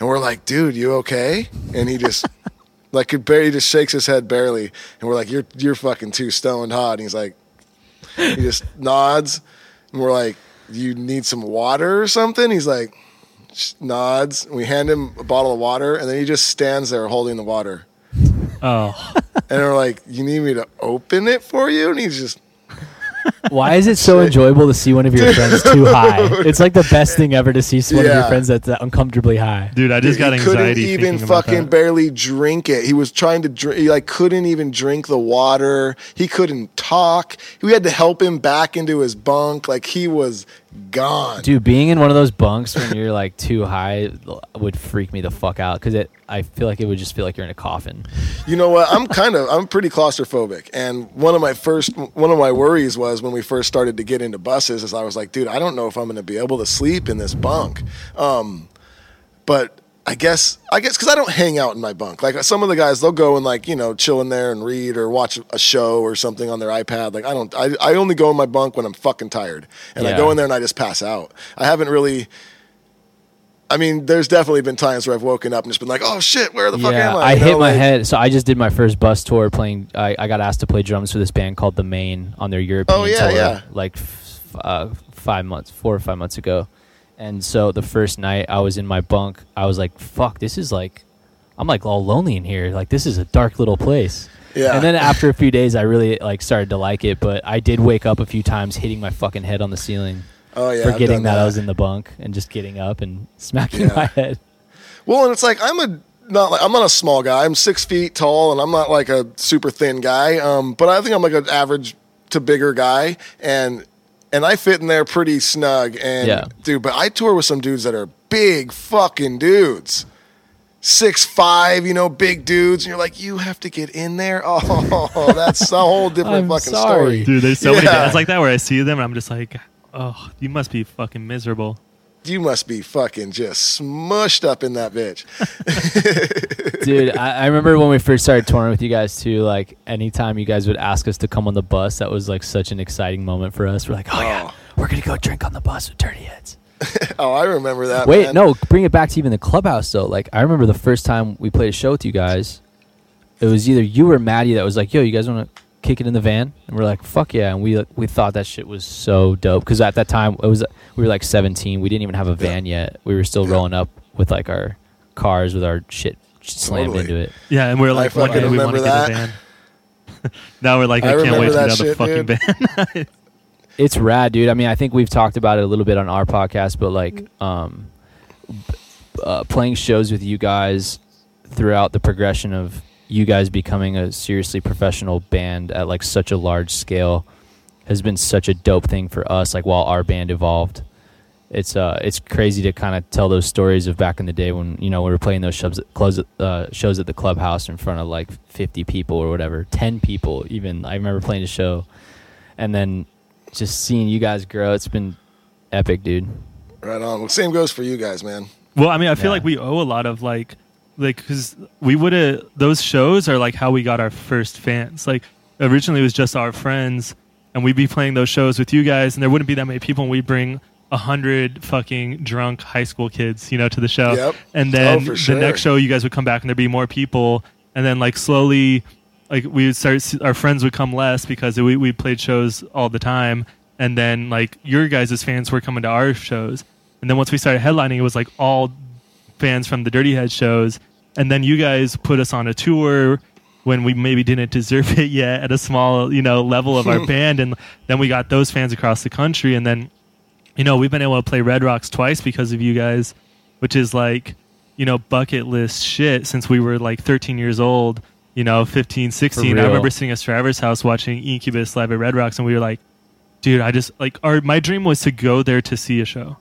And we're like, dude, you okay? And he just, like, could barely, just shakes his head barely. And we're like, you're, you're fucking too stoned hot. And he's like, he just nods. And we're like, you need some water or something? He's like, nods. We hand him a bottle of water. And then he just stands there holding the water. Oh, And we're like, you need me to open it for you? And he's just, Why is it so enjoyable to see one of your friends too high? [LAUGHS] It's like the best thing ever to see one of your Yeah. friends that's uncomfortably high. dude, I just Dude, got he couldn't anxiety. even thinking about fucking that. barely drink it. He was trying to drink. He like couldn't even drink the water. He couldn't talk. We had to help him back into his bunk. Like he was gone. Dude, being in one of those bunks when you're like too high would freak me the fuck out because it. I feel like it would just feel like you're in a coffin. You know what? I'm kind of I'm pretty claustrophobic, and one of my first one of my worries was when we first started to get into buses is I was like, dude, I don't know if I'm going to be able to sleep in this bunk. Um, but I guess I guess because I don't hang out in my bunk. Like some of the guys, they'll go and like you know chill in there and read or watch a show or something on their iPad. Like I don't. I, I only go in my bunk when I'm fucking tired, and I go in there and I just pass out. I haven't really. I mean, there's definitely been times where I've woken up and just been like, "Oh shit, where the fuck yeah, am I?" I You hit know, my like- head. So I just did my first bus tour playing. I, I got asked to play drums for this band called The Maine on their European Oh, yeah, tour, yeah. like f- uh, five months, four or five months ago. And so the first night I was in my bunk, I was like, "Fuck, this is like, I'm like all lonely in here. Like this is a dark little place." Yeah. And then after a few days, I really like started to like it. But I did wake up a few times, hitting my fucking head on the ceiling, Oh yeah, forgetting done that, I was in the bunk and just getting up and [LAUGHS] smacking Yeah. my head. Well, and it's like I'm a not like I'm not a small guy. I'm six feet tall, and I'm not like a super thin guy. Um, but I think I'm like an average to bigger guy, and and I fit in there pretty snug. And Yeah. dude, but I tour with some dudes that are big fucking dudes. Six five, you know, big dudes, and you're like, you have to get in there. [LAUGHS] Oh, that's a whole different fucking sorry. story. Dude, there's so many Yeah. bands like that where I see them and I'm just like, oh, you must be fucking miserable. You must be fucking just smushed up in that bitch. [LAUGHS] Dude, I, I remember when we first started touring with you guys too. Like, anytime you guys would ask us to come on the bus, that was like such an exciting moment for us. We're like, oh, yeah, Oh. we're gonna go drink on the bus with Dirty Heads. [LAUGHS] Oh, I remember that. Wait, man. no, bring it back to even the clubhouse though. Like, I remember the first time we played a show with you guys. It was either you or Maddie that was like, "Yo, you guys want to kick it in the van?" And we're like, "Fuck yeah!" And we we thought that shit was so dope because at that time it was we were like 17. We didn't even have a van yet. We were still Yeah. rolling up with like our cars with our shit slammed Totally. into it. Yeah, and we're like, I one day fucking we want to remember get a van. [LAUGHS] now we're like, I I, can't wait to remember get that out the shit, fucking van. [LAUGHS] It's rad, dude. I mean, I think we've talked about it a little bit on our podcast, but like, um, b- uh, playing shows with you guys throughout the progression of you guys becoming a seriously professional band at like such a large scale has been such a dope thing for us. Like while our band evolved, it's uh, it's crazy to kind of tell those stories of back in the day when you know we were playing those shows, close, uh, shows at the clubhouse in front of like fifty people or whatever, ten people even. I remember playing a show, and then just seeing you guys grow. It's been epic, dude. Right on. Well, same goes for you guys, man. Well, I mean, I feel Yeah. like we owe a lot of like, like, because we would have those shows are like how we got our first fans. Like originally it was just our friends, and we'd be playing those shows with you guys, and there wouldn't be that many people, and we'd bring a hundred fucking drunk high school kids, you know, to the show, Yep. and oh, then Oh, for the next show you guys would come back, and there'd be more people. and then like slowly, like we would start our friends would come less because we we played shows all the time, and then like your guys' fans were coming to our shows, and then once we started headlining, it was like all fans from the Dirty Head shows, and then you guys put us on a tour when we maybe didn't deserve [LAUGHS] it yet at a small you know level of our [LAUGHS] band, and then we got those fans across the country, and then you know we've been able to play Red Rocks twice because of you guys, which is like you know bucket list shit since we were like 13 years old. You know, 15, 16. I remember sitting at Traverse House watching Incubus live at Red Rocks, and we were like, dude, I just like our my dream was to go there to see a show.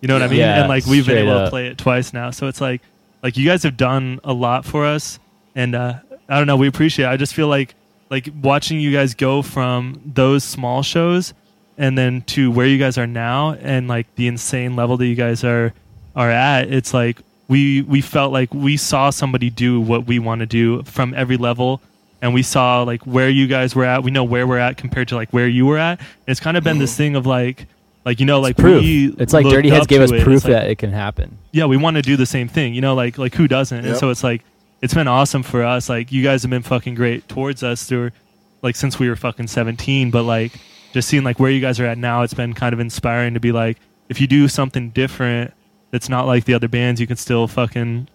You know what I mean? Yeah, and like we've been able to play it twice now, so it's like like you guys have done a lot for us, and uh, I don't know, we appreciate. it. I just feel like like watching you guys go from those small shows and then to where you guys are now, and like the insane level that you guys are are at. It's like we we felt like we saw somebody do what we want to do from every level and we saw like where you guys were at we know where we're at compared to like where you were at and it's kind of been this thing of like like you know like proof. we It's like Dirty Heads gave to us it, and proof like, that it can happen. yeah we want to do the same thing you know like like who doesn't and so it's like it's been awesome for us like you guys have been fucking great towards us through like since we were fucking 17 but like just seeing like where you guys are at now it's been kind of inspiring to be like if you do something different that's not like the other bands you can still fucking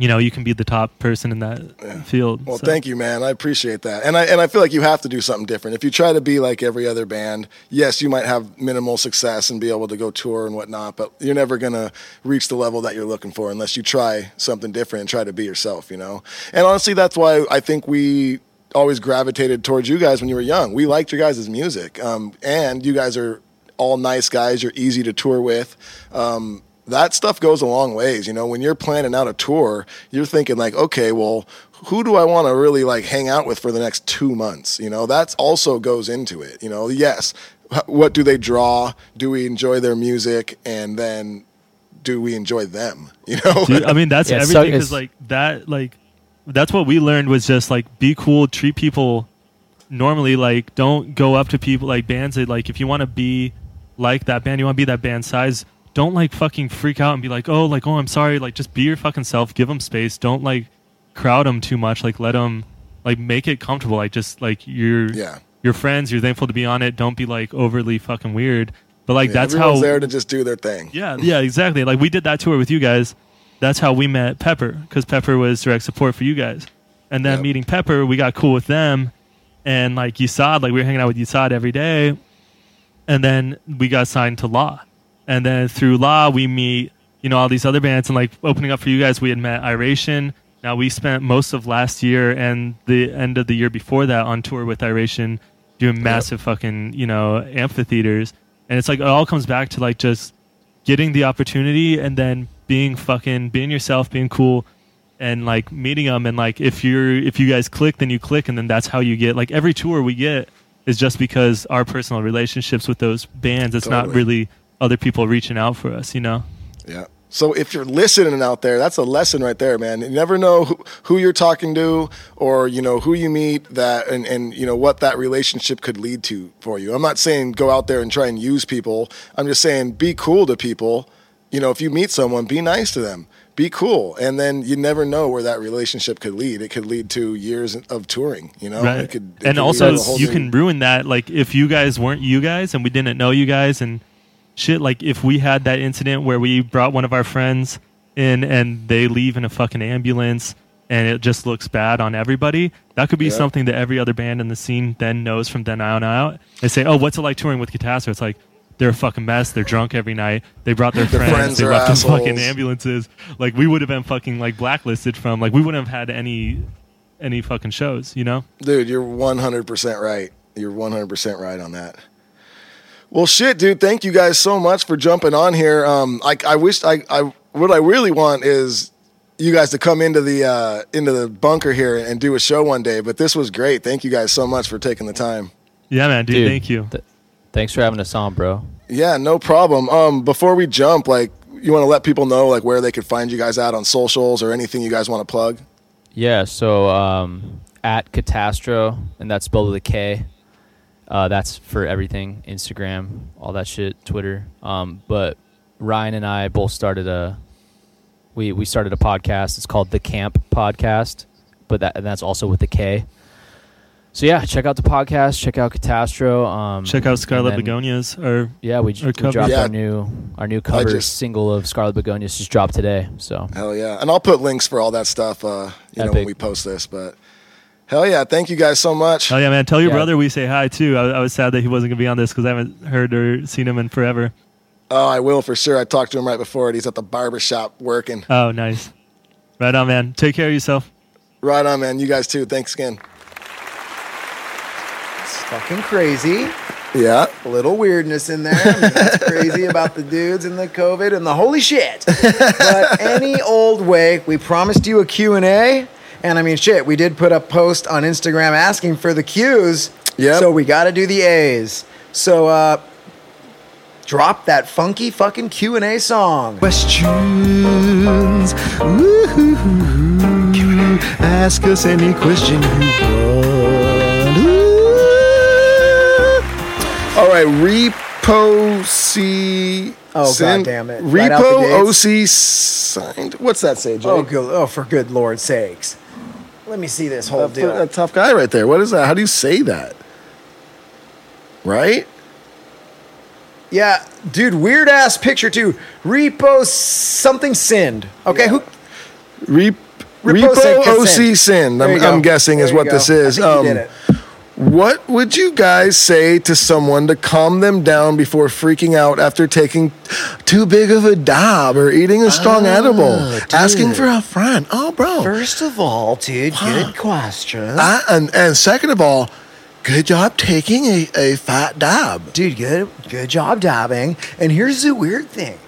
you know you can be the top person in that field Well, So- thank you, man. I appreciate that, and I and I feel like you have to do something different. If you try to be like every other band, yes, you might have minimal success and be able to go tour and whatnot, but you're never gonna reach the level that you're looking for unless you try something different and try to be yourself. You know, and honestly, that's why I think we always gravitated towards you guys when you were young. We liked your guys' music, um, and you guys are all nice guys. You're easy to tour with. Um, that stuff goes a long ways. You know, when you're planning out a tour, you're thinking like, okay, well, who do I want to really like hang out with for the next two months? You know, that's also goes into it. You know, yes, what do they draw? Do we enjoy their music? And then do we enjoy them? [LAUGHS] You know, Dude, I mean, that's Yeah, it's everything. so- Because it's- like that, like that's what we learned was just like be cool, treat people normally. Like don't go up to people like bands that like if you want to be like that band, you want to be that band size. Don't like fucking freak out and be like, oh, like oh, I'm sorry. Like just be your fucking self. Give them space. Don't like crowd them too much. Like let them like make it comfortable. Like just like you're Yeah. your friends. You're thankful to be on it. Don't be like overly fucking weird. But like that's everyone's how there to just do their thing. yeah, yeah, exactly. Like we did that tour with you guys. That's how we met Pepper because Pepper was direct support for you guys. And then Yep. meeting Pepper, we got cool with them. And like Yusad, like we were hanging out with Yusad every day. And then we got signed to Law. And then through Law, we meet, you know, all these other bands. And like opening up for you guys, we had met Iration. Now we spent most of last year and the end of the year before that on tour with Iration, doing massive fucking, you know, amphitheaters. And it's like it all comes back to like just getting the opportunity and then being fucking being yourself, being cool, and like meeting them. And like if you're if you guys click, then you click, and then that's how you get like every tour we get is just because our personal relationships with those bands. It's not really other people reaching out for us, you know. Yeah. So if you're listening out there, that's a lesson right there, man. You never know who, who you're talking to or, you know, who you meet that and, and, you know, what that relationship could lead to for you. I'm not saying go out there and try and use people. I'm just saying be cool to people. You know, if you meet someone, be nice to them. Be cool. And then you never know where that relationship could lead. It could lead to years of touring, you know? right It could, it and also lead to a whole you new- can ruin that like if you guys weren't you guys and we didn't know you guys and shit like if we had that incident where we brought one of our friends in and they leave in a fucking ambulance and it just looks bad on everybody that could be Yeah. something that every other band in the scene then knows from then on out they say oh what's it like touring with Katastro it's like they're a fucking mess. They're drunk every night. They brought their friends. friends they left in fucking ambulances. Like we would have been fucking like blacklisted from. Like we wouldn't have had any any fucking shows. You know. Dude, you're 100% right. You're 100% right on that. Well, shit, dude. Thank you guys so much for jumping on here. Um, I, I wish I, I, what I really want is you guys to come into the, uh, into the bunker here and do a show one day. But this was great. Thank you guys so much for taking the time. Yeah, man, dude. Dude, thank you. th- thanks for having us on, bro. Yeah, no problem. Um, before we jump, like, you want to let people know like where they could find you guys out on socials or anything you guys want to plug? Yeah, so um, at Catastro, and that's spelled with a K. Uh, that's for everything Instagram, all that shit, Twitter. Um, but Ryan and I both started a we we started a podcast. It's called the Camp Podcast. but that and that's also with the K. So yeah, check out the podcast. Check out Catastro. Um, Check out Scarlet then- Begonias. Or Yeah, we, j- we dropped Yeah. our new our new cover just- single of Scarlet Begonias just dropped today. So Hell yeah. And I'll put links for all that stuff, uh, you know, when we post this. But hell yeah. Thank you guys so much. oh yeah, man, tell your Yeah. brother we say hi too. I, I was sad that he wasn't gonna be on this because I haven't heard or seen him in forever. Oh, I will for sure. I talked to him right before it. He's at the barber shop working. Oh, nice. Right on, man. Take care of yourself. Right on, man. You guys too. Thanks again. It's fucking crazy. Yeah. A little weirdness in there. I mean, that's [LAUGHS] crazy about the dudes and the COVID and the holy shit. But any old way, we promised you a Q&A. And I mean, shit, we did put a post on Instagram asking for the Qs. Yep. So we got to do the A's. So uh, drop that funky fucking Q&A song. questions. Woo-hoo-hoo. Ask us any question you want. Ooh. All right. Repo C. Oh, send- God damn it. Right out the Repo gates? OC signed. What's that say, Jay? Oh, good. Oh, for good Lord's sakes. Let me see this whole That, deal. that tough guy right there. What is that? How do you say that? Right? Yeah, dude, weird ass picture too. Repo something sinned. Okay, who? Rep- Repo OC send. There I'm. I'm guessing is what go. this is. I think you Um. What would you guys say to someone to calm them down before freaking out after taking too big of a dab or eating a strong edible? Asking for a friend. Oh, bro. First of all, dude, good question. Uh, and, and second of all, good job taking a, a fat dab. dude, good, good job dabbing. And here's the weird thing: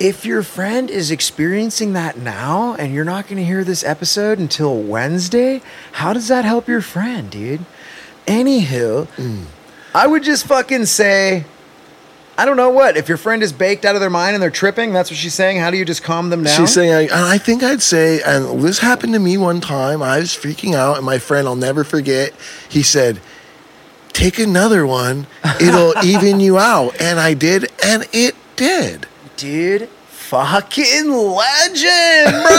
if your friend is experiencing that now, and you're not going to hear this episode until Wednesday, how does that help your friend, dude? Anywho, I would just fucking say. I don't know what. If your friend is baked out of their mind and they're tripping, that's what she's saying. How do you just calm them down? She's saying, I, and I think I'd say, and this happened to me one time. I was freaking out, and my friend, I'll never forget, he said, Take another one, it'll [LAUGHS] even you out. And I did, and it did. dude, fucking legend, [LAUGHS] bro.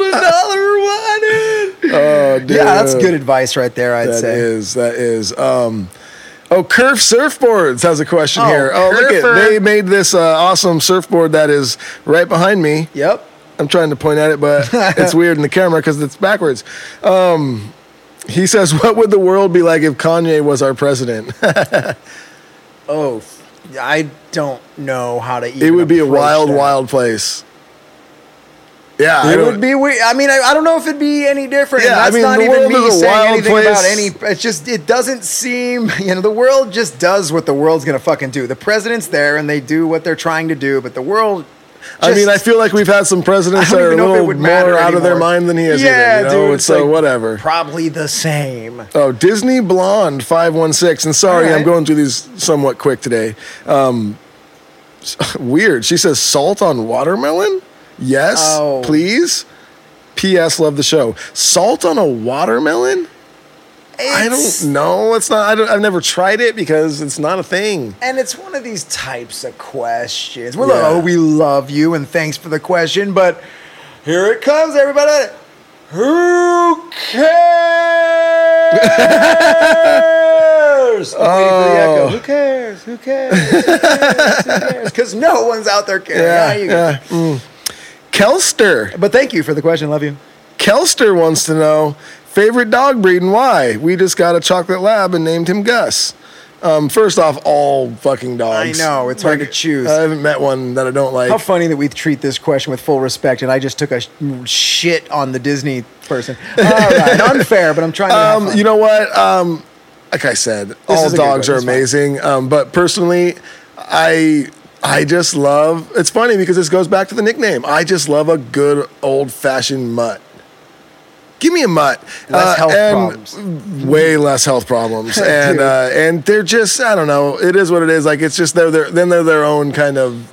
Another one. in. Oh, dude. Yeah, that's good advice right there. I'd That say. that is that is. Um, oh, Curve Surfboards has a question Oh, here. Oh, look at they made this uh, awesome surfboard that is right behind me. Yep. I'm trying to point at it, but [LAUGHS] it's weird in the camera because it's backwards. Um, he says, "What would the world be like if Kanye was our president? [LAUGHS] Oh, I don't know how to. Even it would be a wild, that. wild place." Yeah, It would be weird. I mean, I, I don't know if it'd be any different. Yeah, I that's mean, not the even world me is a saying wild anything place. about any. It's just it doesn't seem. [LAUGHS] You know, the world just does what the world's gonna fucking do. The president's there and they do what they're trying to do, but the world. I mean, I feel like we've had some presidents that are a even know if it little more out of their mind than he is. Yeah, even, you know? dude, so like- whatever. Probably the same. Oh, Disney Blonde five one six. And sorry, right. I'm going through these somewhat quick today. Um, [LAUGHS] weird. She says salt on watermelon. Yes, Oh. please. P.S. Love the show. Salt on a watermelon. I don't know. It's not. I don't, I've never tried it because it's not a thing. And it's one of these types of questions. We're Yeah. like, oh, we love you and thanks for the question, but here it comes, everybody. Who cares? I'm for the echo. Who cares? Who cares? Who cares? Because no one's out there caring. Yeah, Ah, you- yeah. mm. Kelster. But thank you for the question. Love you. Kelster wants to know favorite dog breed and why. We just got a chocolate lab and named him Gus. Um, first off, all fucking dogs. I know, it's hard to choose. I haven't met one that I don't like. How funny that we treat this question with full respect, and I just took a sh- shit on the Disney person. [LAUGHS] All right, unfair, but I'm trying to. Um, you know what? Um, like I said, all is a good dogs are amazing. Um, but personally, I I just love. It's funny because this goes back to the nickname. I just love a good old fashioned mutt. Give me a mutt. Less health and problems. Way less health problems, [LAUGHS] and uh, and they're just I don't know. It is what it is. Like it's just they're, they're then they're their own kind of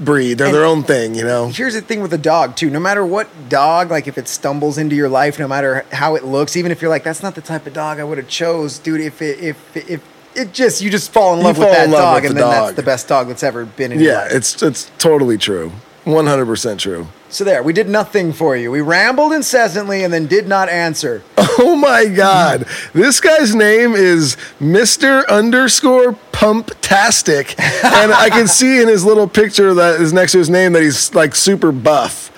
breed. They're their own thing, you know. Here's the thing with a dog too. No matter what dog, like if it stumbles into your life, no matter how it looks, even if you're like, that's not the type of dog I would have chose, dude. If it if if it just you just fall in You love with that love dog, with and the then dog. that's the best dog that's ever been in your Yeah, it's it's totally true. 100% true. So there, we did nothing for you. We rambled incessantly and then did not answer. [LAUGHS] Oh my God. This guy's name is Mr. underscore Pumptastic. and I can see in his little picture that is next to his name that he's like super buff.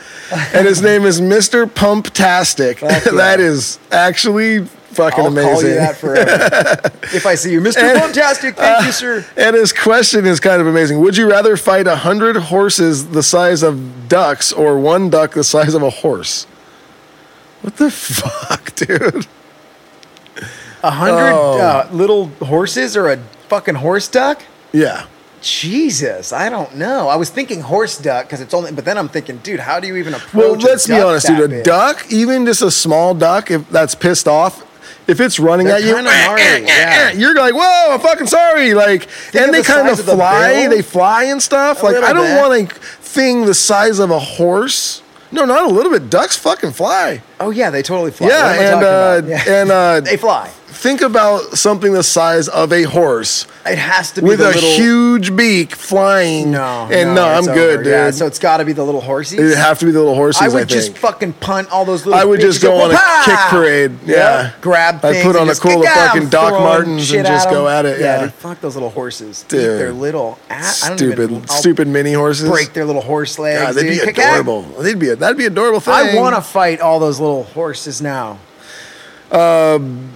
And his name is Mr. Pumptastic. [LAUGHS] Yeah. that is actually fucking I'll amazing. call you that forever. [LAUGHS] if I see you, Mr. And- Fantastic, thank you, sir. And his question is kind of amazing. Would you rather fight a hundred horses the size of ducks or one duck the size of a horse? What the [LAUGHS] fuck, dude? A hundred Oh. uh, little horses or a fucking horse duck? Yeah. Jesus, I don't know. I was thinking horse duck because it's only, but then I'm thinking, dude, how do you even approach? Well, let's be honest, dude. A big? duck, even just a small duck, if that's pissed off, if it's running They're at you, kinda eh, eh, gnarly, eh, yeah. you're like, "Whoa, I'm fucking sorry!" Like, and they the kind of of the fly. bill. They fly and stuff. A like, I don't want a thing the size of a horse. No, not a little bit. Ducks fucking fly. Oh yeah, they totally fly. Yeah, What am I and uh? Yeah. and uh, [LAUGHS] they fly. Think about something the size of a horse It has to be with a little, huge beak flying. No, and no, it's I'm good, dude. Yeah, so it's got to be the little horsies. It'd have to be the little horses. I would just think. fucking punt all those little. I would just go on a kick parade. Yeah. grab. I'd put on a cool fucking Doc Martens and just go at it, yeah. dude, fuck those little horses. Eat Dude. their little. I stupid, even, stupid mini horses. Break their little horse legs. God, they'd dude. be adorable. They'd be that'd be adorable thing. I want to fight all those little horses now. Um,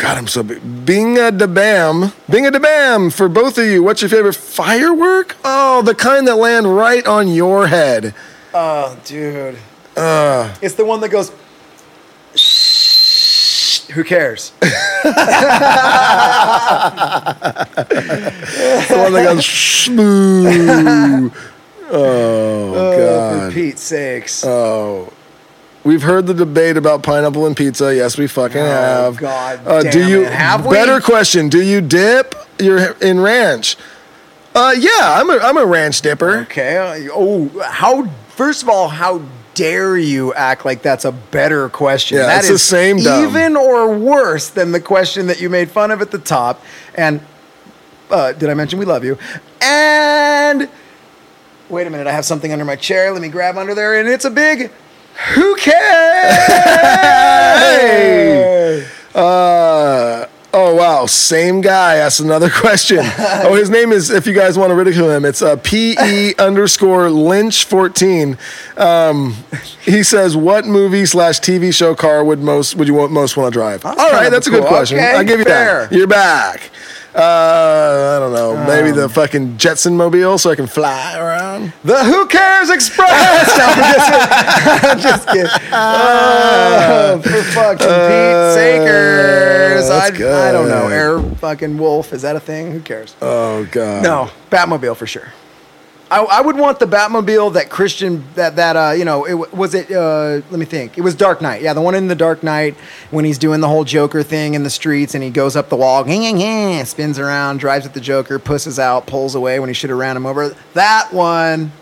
God, I'm so big. Bing a da bam, bing a da bam for both of you. What's your favorite firework? Oh, the kind that land right on your head. Oh, dude. Uh, It's the one that goes. Who cares? [LAUGHS] the one that goes shmoo. [LAUGHS] Oh Oh, God. for Pete's sakes. Oh. We've heard the debate about pineapple and pizza. Yes, we fucking have. Oh, God Uh, do you it. Have we? better question? Do you dip your in ranch? Uh, yeah, I'm a I'm a ranch dipper. Okay. uh, Oh, how? First of all, how dare you act like that's a better question? Yeah, That it's the same dumb. even or worse than the question that you made fun of at the top. And uh, did I mention we love you? And wait a minute, I have something under my chair. Let me grab under there, and it's a big. Who cares? Uh, oh wow, same guy asked another [LAUGHS] question. oh, his name is if you guys want to ridicule him, it's uh, P E [LAUGHS] underscore Lynch fourteen. Um, he says, "What movie slash TV show car would most would you want, most want to drive?" All kind right, that's a cool. good question. Okay, I give you fair. that. You're back. Uh, I don't know. Maybe Um, the fucking Jetson mobile, so I can fly around. The Who Cares Express. [LAUGHS] no, I'm just, [LAUGHS] I'm just kidding. Oh, for fucking Pete Sakers. Uh, that's I, I don't know. good. Air fucking wolf. Is that a thing? Who cares? Oh god. No, Batmobile for sure. I, I would want the Batmobile that Christian that that uh you know it was it uh let me think. It was Dark Knight. Yeah the one in the Dark Knight when he's doing the whole Joker thing in the streets and he goes up the wall spins around drives at the Joker pusses out pulls away when he should have ran him over. That one.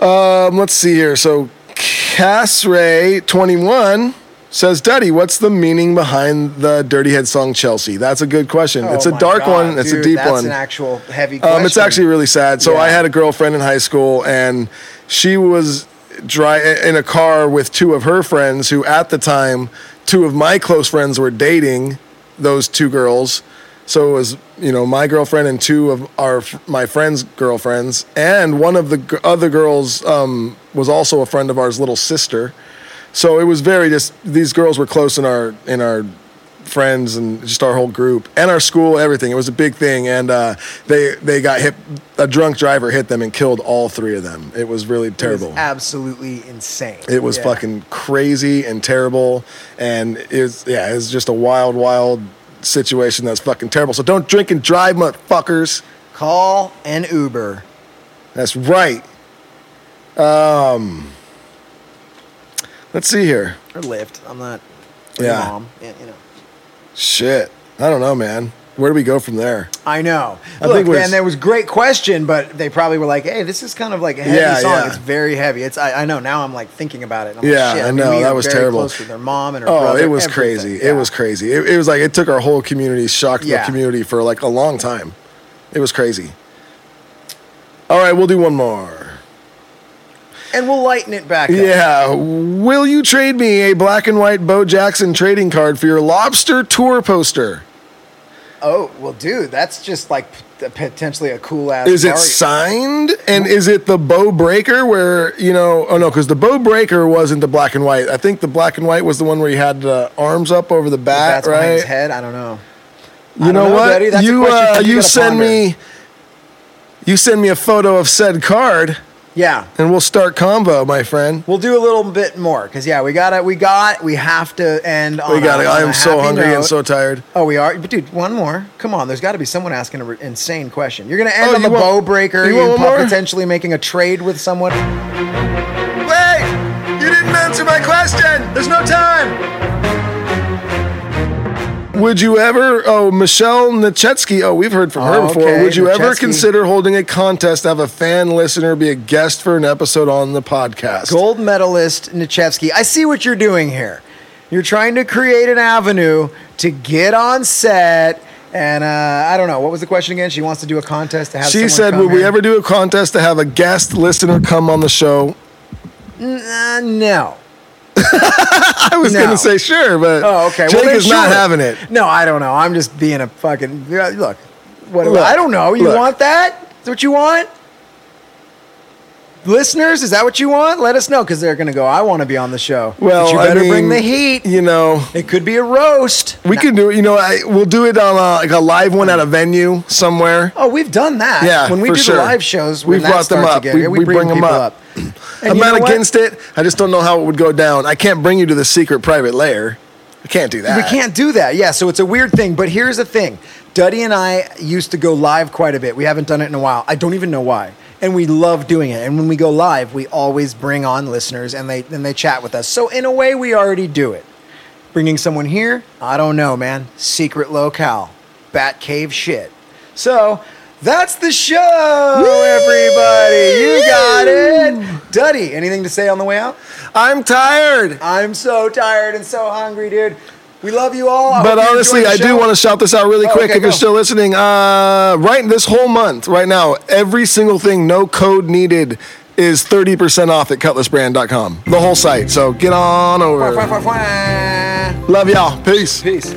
Um, let's see here. So, Cassray21 says, Duddy, what's the meaning behind the Dirty Head song Chelsea? That's a good question. it's Oh a dark God, one. It's dude, a deep that's one. an actual heavy question. Um, it's actually really sad. So Yeah. I had a girlfriend in high school, and she was dry in a car with two of her friends, who at the time, two of my close friends were dating those two girls. So it was, you know, my girlfriend and two of our my friends' girlfriends, and one of the other girls um, was also a friend of ours' little sister. So it was very just these girls were close in our in our friends and just our whole group and our school, everything. It was a big thing, and uh, they they got hit. A drunk driver hit them and killed all three of them. It was really It was terrible. absolutely insane It was Yeah. fucking crazy and terrible, and it was yeah, it's just a wild, wild situation that's fucking terrible. So don't drink and drive, motherfuckers. call an Uber That's right. Um, let's see here. or Lyft I'm not Yeah. mom yeah, you know Shit, I don't know, man. Where do we go from there? I know. I Look, think man, there was great question, but they probably were like, "Hey, this is kind of like a heavy Yeah, song. yeah. It's very heavy." It's I, I know now. I'm like thinking about it. I'm Yeah, like, Shit, I know, that was terrible. Close with their mom and her Oh, brother. it was everything. crazy. Yeah. It was crazy. It, it was like it took our whole community, shocked the community for like a long time. It was crazy. All right, we'll do one more. And we'll lighten it back up. Yeah. Will you trade me a black and white Bo Jackson trading card for your lobster tour poster? Oh, well, dude, that's just like potentially a cool ass. Is it signed? And is it the bow breaker where, you know, oh no, because the bow breaker wasn't the black and white. I think the black and white was the one where he had the arms up over the bat, That's behind his head. I don't know. You don't know, know, what? You uh, you you send ponder. me you send me a photo of said card Yeah, and we'll start combo, my friend. we'll do a little bit more because yeah, we got it. We got. We have to end. On We got it. I am so hungry and so tired. Oh, we are. But dude, one more. Come on. There's got to be someone asking an insane question. You're gonna end Oh, on the want- bow breaker. you You want one more? potentially making a trade with someone. Wait! You didn't answer my question! There's no time! Would you ever, oh, Michelle Nachetsky, oh, we've heard from her Oh, before. okay, Would you ever consider holding a contest to have a fan listener be a guest for an episode on the podcast? Gold medalist Nichevsky. I see what you're doing here. You're trying to create an avenue to get on set. And uh, I don't know. What was the question again? She wants to do a contest to have She said, come Would we ever do a contest to have a guest listener come on the show? Uh, no. [LAUGHS] I was No. going to say sure, but Oh, okay. Jake then is not having it. No, I don't know. I'm just being a fucking look. What Look, I don't know. You look. want that? Is that what you want? Listeners, is that what you want? Let us know because they're going to go. I want to be on the show. Well, but you I better bring the heat. You know, It could be a roast. we can do it. You know, I, we'll do it on a, like a live one at a venue somewhere. Oh, we've done that. Yeah, when we do sure. the live shows, We've brought them up. Again, We- yeah, we bring them people up. I'm not against it. I just don't know how it would go down. I can't bring you to the secret private lair. I can't do that. We can't do that. Yeah, so it's a weird thing. But here's the thing Duddy and I used to go live quite a bit. We haven't done it in a while. I don't even know why. And we love doing it. And when we go live, we always bring on listeners and they and they chat with us. So in a way, we already do it. Bringing someone here, I don't know, man. Secret locale, Bat Cave shit. So that's the show, everybody. You got it. Duddy, anything to say on the way out? I'm tired. I'm so tired and so hungry, dude. We love you all. I But honestly, I do want to shout this out really Oh, quick okay, if you're still listening. Uh, right this whole month, right now, every single thing, no code needed, is 30% off at cutlassbrand.com. The whole site. So get on over. Love y'all. Peace. Peace.